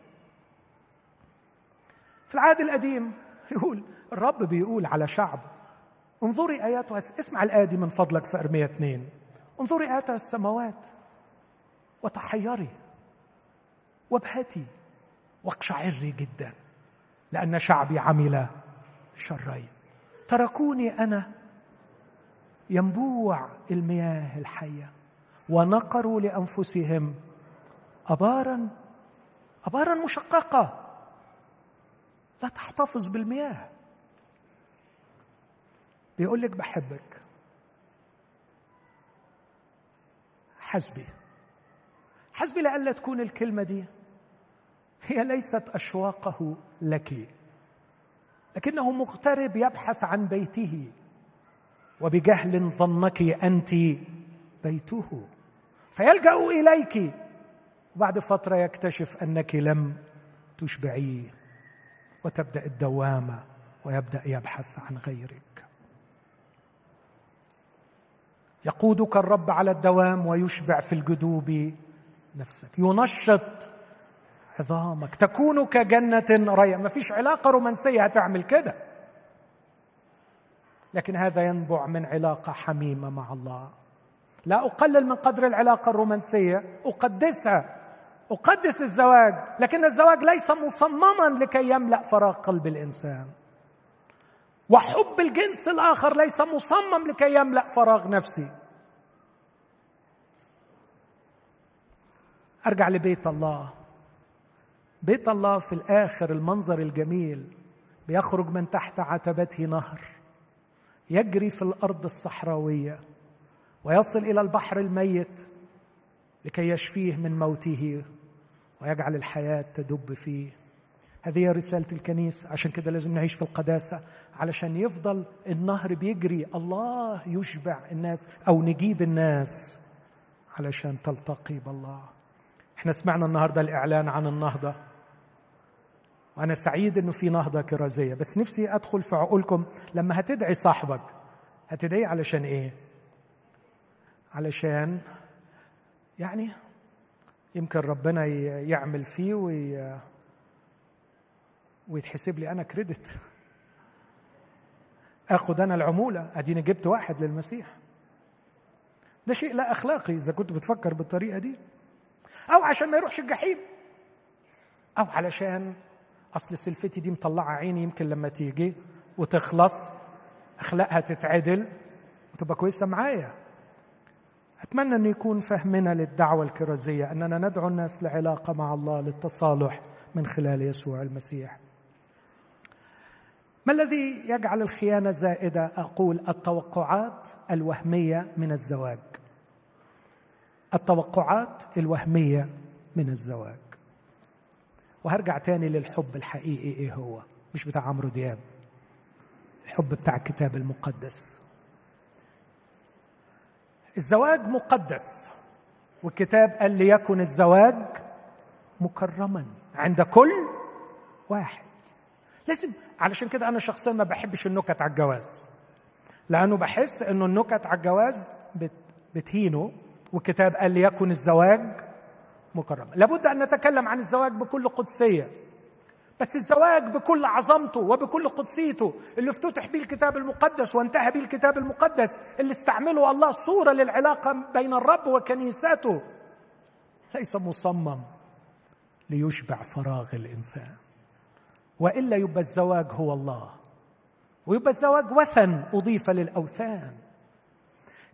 Speaker 1: في العهد القديم يقول الرب بيقول على شعب انظري اياتها اسمع الايه دي من فضلك في أرمية اثنين. انظري اياتها السماوات. وتحيري. وابهتي واقشعري جدا. لأن شعبي عمل شرين. تركوني أنا. ينبوع المياه الحية. ونقروا لأنفسهم أبارا. أبارا مشققة. لا تحتفظ بالمياه. بيقول لك بحبك. حسبي. حسبي لئلا تكون الكلمة دي. هي ليست أشواقه لك. لكنه مغترب يبحث عن بيته. وبجهل ظنك أنت بيته. فيلجأ إليك. وبعد فترة يكتشف أنك لم تشبعيه وتبدأ الدوامه ويبدأ يبحث عن غيرك. يقودك الرب على الدوام ويشبع في الجدوب نفسك. ينشط عظامك. تكون كجنة ريا ما فيش علاقة رومانسية هتعمل كده. لكن هذا ينبع من علاقة حميمة مع الله. لا أقلل من قدر العلاقة الرومانسية. أقدسها. أقدس الزواج. لكن الزواج ليس مصمما لكي يملأ فراغ قلب الإنسان. وحب الجنس الآخر ليس مصمم لكي يملأ فراغ نفسي. أرجع لبيت الله. بيت الله في الآخر المنظر الجميل بيخرج من تحت عتبته نهر يجري في الأرض الصحراوية ويصل إلى البحر الميت لكي يشفيه من موته ويجعل الحياة تدب فيه. هذه رسالة الكنيسة. عشان كده لازم نعيش في القداسة. علشان يفضل النهر بيجري. الله يشبع الناس أو نجيب الناس علشان تلتقي بالله. إحنا سمعنا النهارده الإعلان عن النهضة. وأنا سعيد إنه في نهضة كرازية. بس نفسي أدخل في عقولكم لما هتدعي صاحبك هتدعي علشان إيه؟ علشان يعني يمكن ربنا يعمل فيه وي... ويتحسب لي أنا كريدت. اخد أنا العمولة أديني جبت واحد للمسيح. ده شيء لا أخلاقي إذا كنت بتفكر بالطريقة دي. أو عشان ما يروحش الجحيم. أو علشان أصل سلفتي دي مطلعة عيني يمكن لما تيجي وتخلص أخلاقها تتعدل وتبقى كويسة معايا. أتمنى أن يكون فهمنا للدعوة الكرازية أننا ندعو الناس لعلاقة مع الله للتصالح من خلال يسوع المسيح. ما الذي يجعل الخيانة زائدة؟ أقول التوقعات الوهمية من الزواج. التوقعات الوهمية من الزواج. وهرجع تاني للحب الحقيقي إيه هو؟ مش بتاع عمرو دياب. الحب بتاع الكتاب المقدس. الزواج مقدس. والكتاب قال ليكن الزواج مكرما عند كل واحد. لازم علشان كده أنا شخصيا ما بحبش النكت على الجواز. لأنه بحس إنه النكت على الجواز بتهينه والكتاب قال ليكن الزواج مكرمة لابد أن نتكلم عن الزواج بكل قدسية. بس الزواج بكل عظمته وبكل قدسيته اللي افتتح به الكتاب المقدس وانتهى به الكتاب المقدس اللي استعمله الله صورة للعلاقة بين الرب وكنيسته ليس مصمم ليشبع فراغ الإنسان. وإلا يبقى الزواج هو الله. ويبقى الزواج وثن أضيف للأوثان.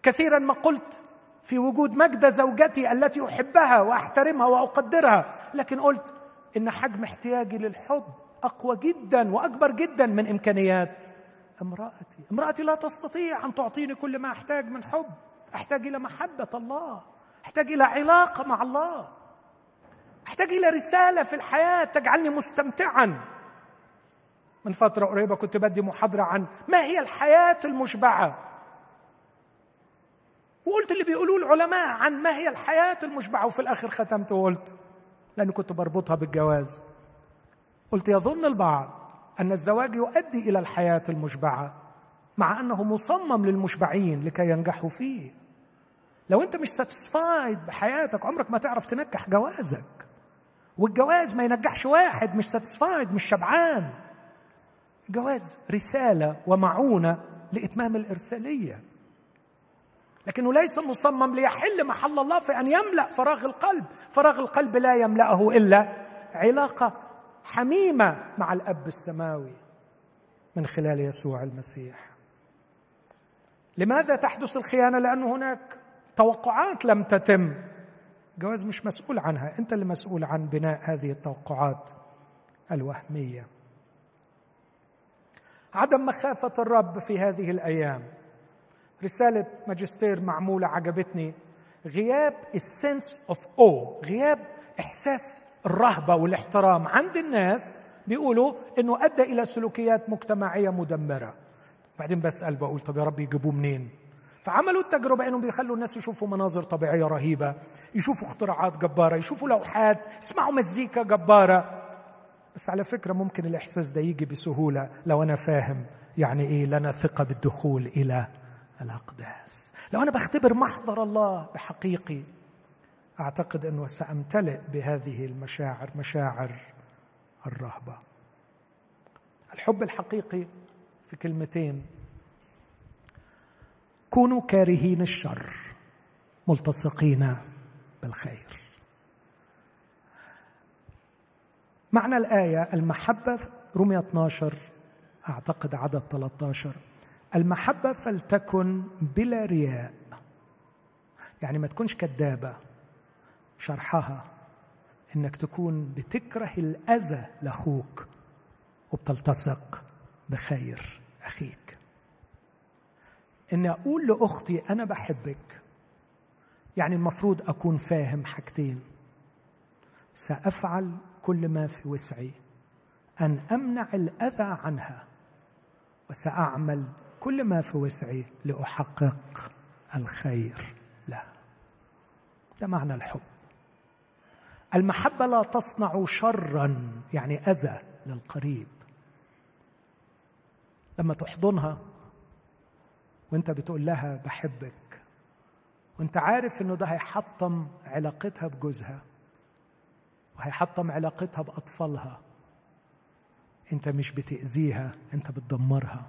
Speaker 1: كثيرا ما قلت في وجود مجد زوجتي التي أحبها وأحترمها وأقدرها لكن قلت إن حجم احتياجي للحب أقوى جدا وأكبر جدا من إمكانيات امرأتي. امرأتي لا تستطيع أن تعطيني كل ما أحتاج من حب. أحتاج إلى محبة الله. أحتاج إلى علاقة مع الله. أحتاج إلى رسالة في الحياة تجعلني مستمتعا. من فترة قريبة كنت بدي محاضرة عن ما هي الحياة المشبعة. وقلت اللي بيقولوه العلماء عن ما هي الحياة المشبعة وفي الآخر ختمت وقلت لأني كنت بربطها بالجواز. قلت يظن البعض أن الزواج يؤدي إلى الحياة المشبعة مع أنه مصمم للمشبعين لكي ينجحوا فيه. لو أنت مش ساتسفايد بحياتك عمرك ما تعرف تنجح جوازك. والجواز ما ينجحش واحد مش ساتسفايد مش شبعان. الجواز رسالة ومعونة لإتمام الإرسالية. لكنه ليس مصمم ليحل محل الله في أن يملأ فراغ القلب. فراغ القلب لا يملأه إلا علاقة حميمة مع الأب السماوي من خلال يسوع المسيح. لماذا تحدث الخيانة؟ لأن هناك توقعات لم تتم. الجواز مش مسؤول عنها. أنت اللي مسؤول عن بناء هذه التوقعات الوهمية. عدم مخافة الرب في هذه الأيام. رسالة ماجستير معمولة عجبتني. غياب ال sense of أو غياب إحساس الرهبة والاحترام عند الناس بيقولوا إنه أدى إلى سلوكيات مجتمعية مدمرة. بعدين بسأل بقول طب يا رب يجيبوه منين؟ فعملوا التجربة إنهم بيخلوا الناس يشوفوا مناظر طبيعية رهيبة يشوفوا اختراعات جبارة يشوفوا لوحات يسمعوا مزيكا جبارة. بس على فكرة ممكن الإحساس ده يجي بسهولة لو أنا فاهم يعني إيه لنا ثقة بالدخول إلى الأقداس. لو أنا بختبر محضر الله بحقيقي أعتقد أنه سأمتلئ بهذه المشاعر مشاعر الرهبة. الحب الحقيقي في كلمتين كونوا كارهين الشر ملتصقين بالخير. معنى الآية المحبة رمية 12 أعتقد عدد 13 المحبة فلتكن بلا رياء. يعني ما تكونش كذابة شرحها إنك تكون بتكره الأذى لأخوك وبتلتصق بخير أخيك. إني أقول لأختي أنا بحبك. يعني المفروض أكون فاهم حاجتين. سأفعل كل ما في وسعي أن أمنع الأذى عنها وسأعمل كل ما في وسعي لأحقق الخير لها. ده معنى الحب. المحبة لا تصنع شرا يعني أذى للقريب. لما تحضنها وأنت بتقول لها بحبك وأنت عارف إنه ده هيحطم علاقتها بجوزها وهيحطم علاقتها بأطفالها. انت مش بتأذيها انت بتدمرها.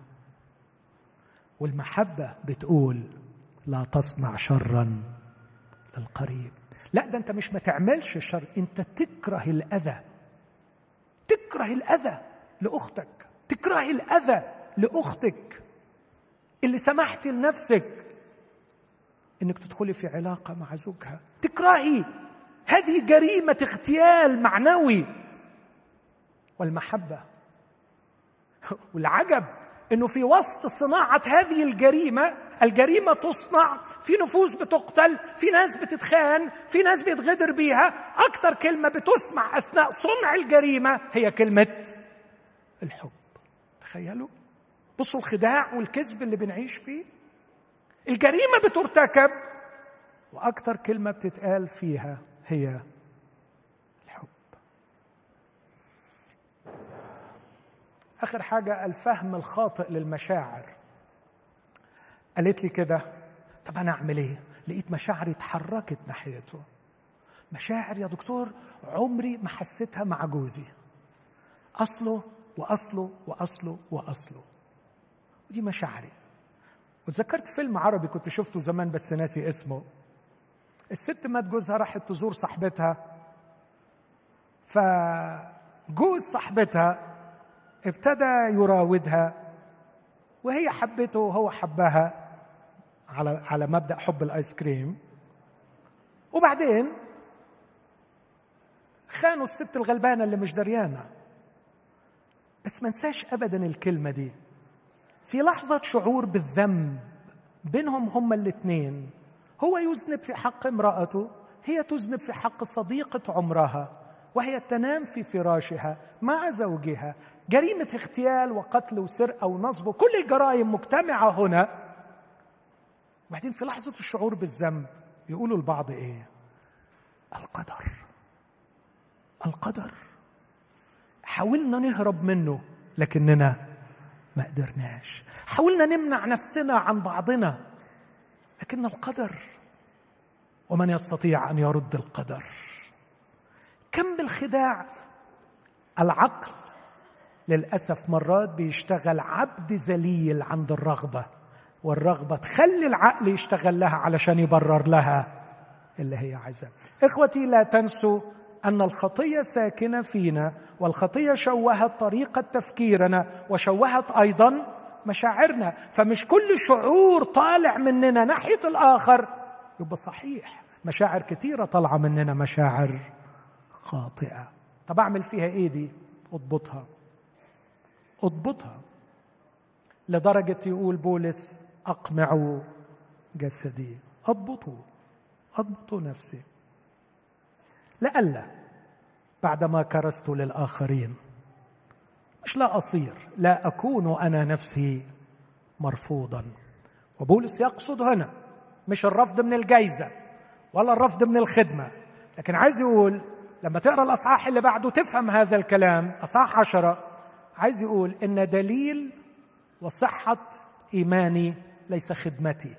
Speaker 1: والمحبة بتقول لا تصنع شرا للقريب. لا ده انت مش ما تعملش الشر انت تكره الأذى. تكره الأذى لأختك. تكره الأذى لأختك. اللي سمحتي لنفسك إنك تدخلي في علاقة مع زوجها. تكرهي. هذه جريمة اغتيال معنوي والمحبة والعجب إنه في وسط صناعة هذه الجريمة الجريمة تصنع في نفوس بتقتل في ناس بتتخان في ناس بيتغدر بيها أكتر كلمة بتسمع أثناء صنع الجريمة هي كلمة الحب. تخيلوا؟ بصوا الخداع والكذب اللي بنعيش فيه. الجريمة بترتكب وأكثر كلمة بتتقال فيها هي الحب. آخر حاجة الفهم الخاطئ للمشاعر. قالت لي كده طب أنا أعمل إيه؟ لقيت مشاعري اتحركت ناحيته. مشاعر يا دكتور عمري ما حسيتها مع جوزي. أصله وأصله وأصله وأصله. ودي مشاعري. وتذكرت فيلم عربي كنت شفته زمان بس ناسي اسمه. الست مات جوزها راحت تزور صاحبتها. فجوز صاحبتها ابتدى يراودها وهي حبته وهو حبها على على مبدأ حب الآيس كريم. وبعدين خانوا الست الغلبانة اللي مش دريانة. بس ما انساش ابدا الكلمة دي. في لحظة شعور بالذنب بينهم هما الاثنين هو يذنب في حق امرأته هي تذنب في حق صديقة عمرها وهي تنام في فراشها مع زوجها. جريمة اغتيال وقتل وسرقة ونصب كل الجرائم مجتمعة هنا. وبعدين في لحظة الشعور بالذنب يقولوا البعض إيه؟ القدر. القدر. حاولنا نهرب منه لكننا ما قدرناش. حاولنا نمنع نفسنا عن بعضنا. لكن القدر ومن يستطيع أن يرد القدر. كم بالخداع؟ العقل للأسف مرات بيشتغل عبد ذليل عند الرغبة والرغبة تخلي العقل يشتغل لها علشان يبرر لها اللي هي عايزاه. إخوتي لا تنسوا أن الخطية ساكنة فينا والخطية شوهت طريقة تفكيرنا وشوهت أيضا مشاعرنا فمش كل شعور طالع مننا ناحية الآخر. يبقى صحيح مشاعر كثيره طالعة مننا مشاعر خاطئة. طب أعمل فيها إيه دي؟ أضبطها. أضبطها. لدرجة يقول بولس اقمعوا جسدي. اضبطوا اضبطوا نفسي. لئلا بعدما كرست للآخرين مش لا أصير لا أكون أنا نفسي مرفوضا. وبولس يقصد هنا مش الرفض من الجائزه ولا الرفض من الخدمة. لكن عايز يقول لما تقرأ الأصحاح اللي بعده تفهم هذا الكلام أصحاح عشرة عايز يقول إن دليل وصحة إيماني ليس خدمتي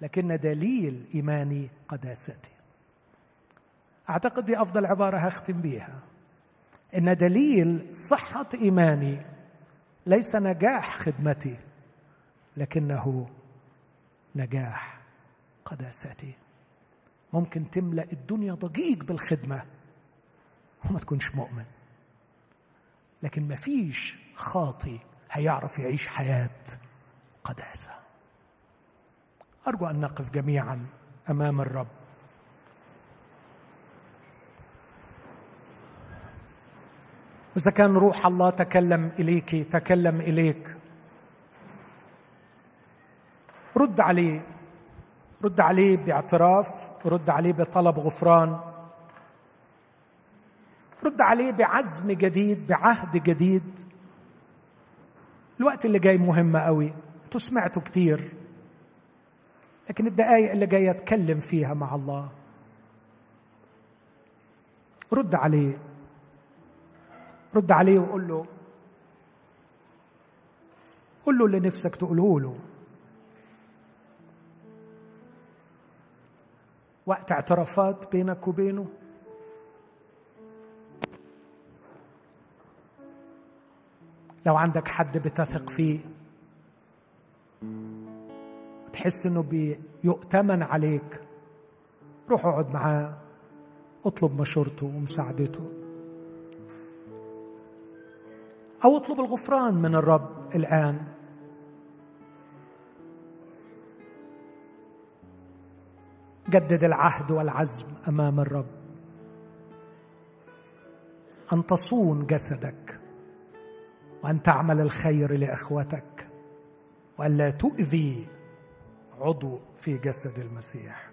Speaker 1: لكن دليل إيماني قداستي. أعتقد دي أفضل عبارة هختم بيها. إن دليل صحة إيماني ليس نجاح خدمتي لكنه نجاح قداستي ممكن تملأ الدنيا ضجيج بالخدمة وما تكونش مؤمن. لكن ما فيش خاطي هيعرف يعيش حياة قداسة. أرجو أن نقف جميعا أمام الرب. واذا كان روح الله تكلم إليك تكلم إليك. رد عليه رد عليه باعتراف رد عليه بطلب غفران. رد عليه بعزم جديد بعهد جديد. الوقت اللي جاي مهم قوي. أنتوا سمعتوا كتير. لكن الدقايق اللي جاية أتكلم فيها مع الله. رد عليه. رد عليه وقول له قول له اللي نفسك تقوله له. وقت اعترافات بينك وبينه. لو عندك حد بتثق فيه وتحس إنه بيؤتمن عليك روح اقعد معاه اطلب مشورته ومساعدته. أو اطلب الغفران من الرب الآن. جدد العهد والعزم أمام الرب. أن تصون جسدك وأن تعمل الخير لإخوتك والا تؤذي عضو في جسد المسيح.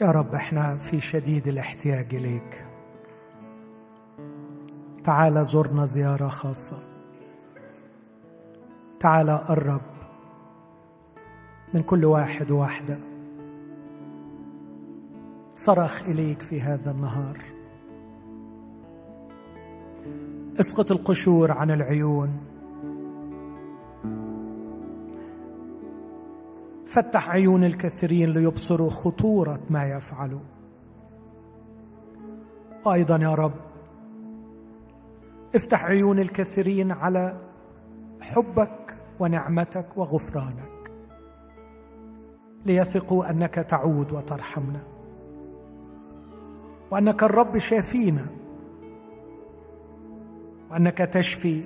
Speaker 1: يا رب إحنا في شديد الاحتياج إليك. تعال زرنا زيارة خاصة. تعال قرب من كل واحد وواحدة. صرخ إليك في هذا النهار. اسقط القشور عن العيون. فتح عيون الكثيرين ليبصروا خطورة ما يفعلوا. وأيضا يا رب افتح عيون الكثيرين على حبك ونعمتك وغفرانك ليثقوا أنك تعود وترحمنا وأنك الرب شافينا وأنك تشفي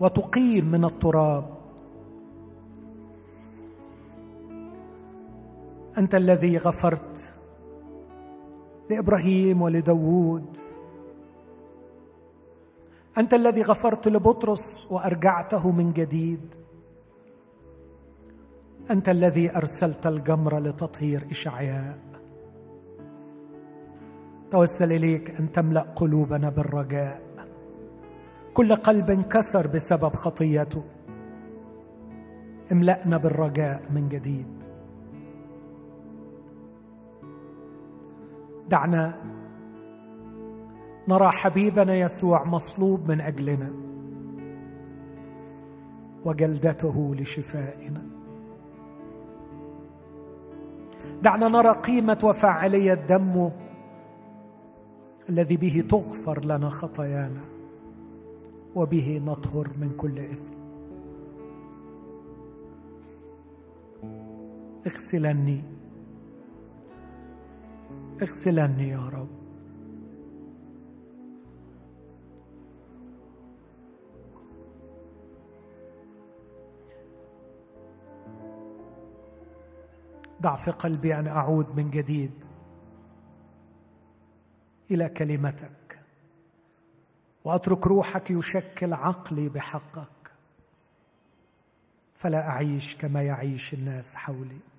Speaker 1: وتقيم من التراب أنت الذي غفرت لإبراهيم ولداود. أنت الذي غفرت لبطرس وأرجعته من جديد. أنت الذي أرسلت الجمر لتطهير إشعياء. توسل إليك أن تملأ قلوبنا بالرجاء. كل قلب انكسر بسبب خطيته. املأنا بالرجاء من جديد. دعنا. نرى حبيبنا يسوع مصلوب من أجلنا. وجلدته لشفائنا. دعنا نرى قيمة وفاعلية دمه الذي به تغفر لنا خطايانا وبه نطهر من كل إثم. اغسلني اغسلني يا رب. ضع في قلبي أن أعود من جديد إلى كلمتك. وأترك روحك يشكل عقلي بحقك. فلا أعيش كما يعيش الناس حولي.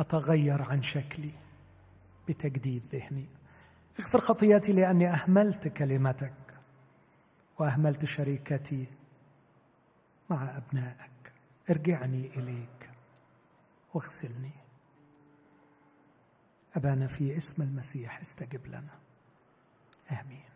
Speaker 1: أتغير عن شكلي بتجديد ذهني. اغفر خطياتي لأني أهملت كلمتك وأهملت شريكتي مع أبنائك. ارجعني إليك واغسلني. أبانا في اسم المسيح استجب لنا. آمين.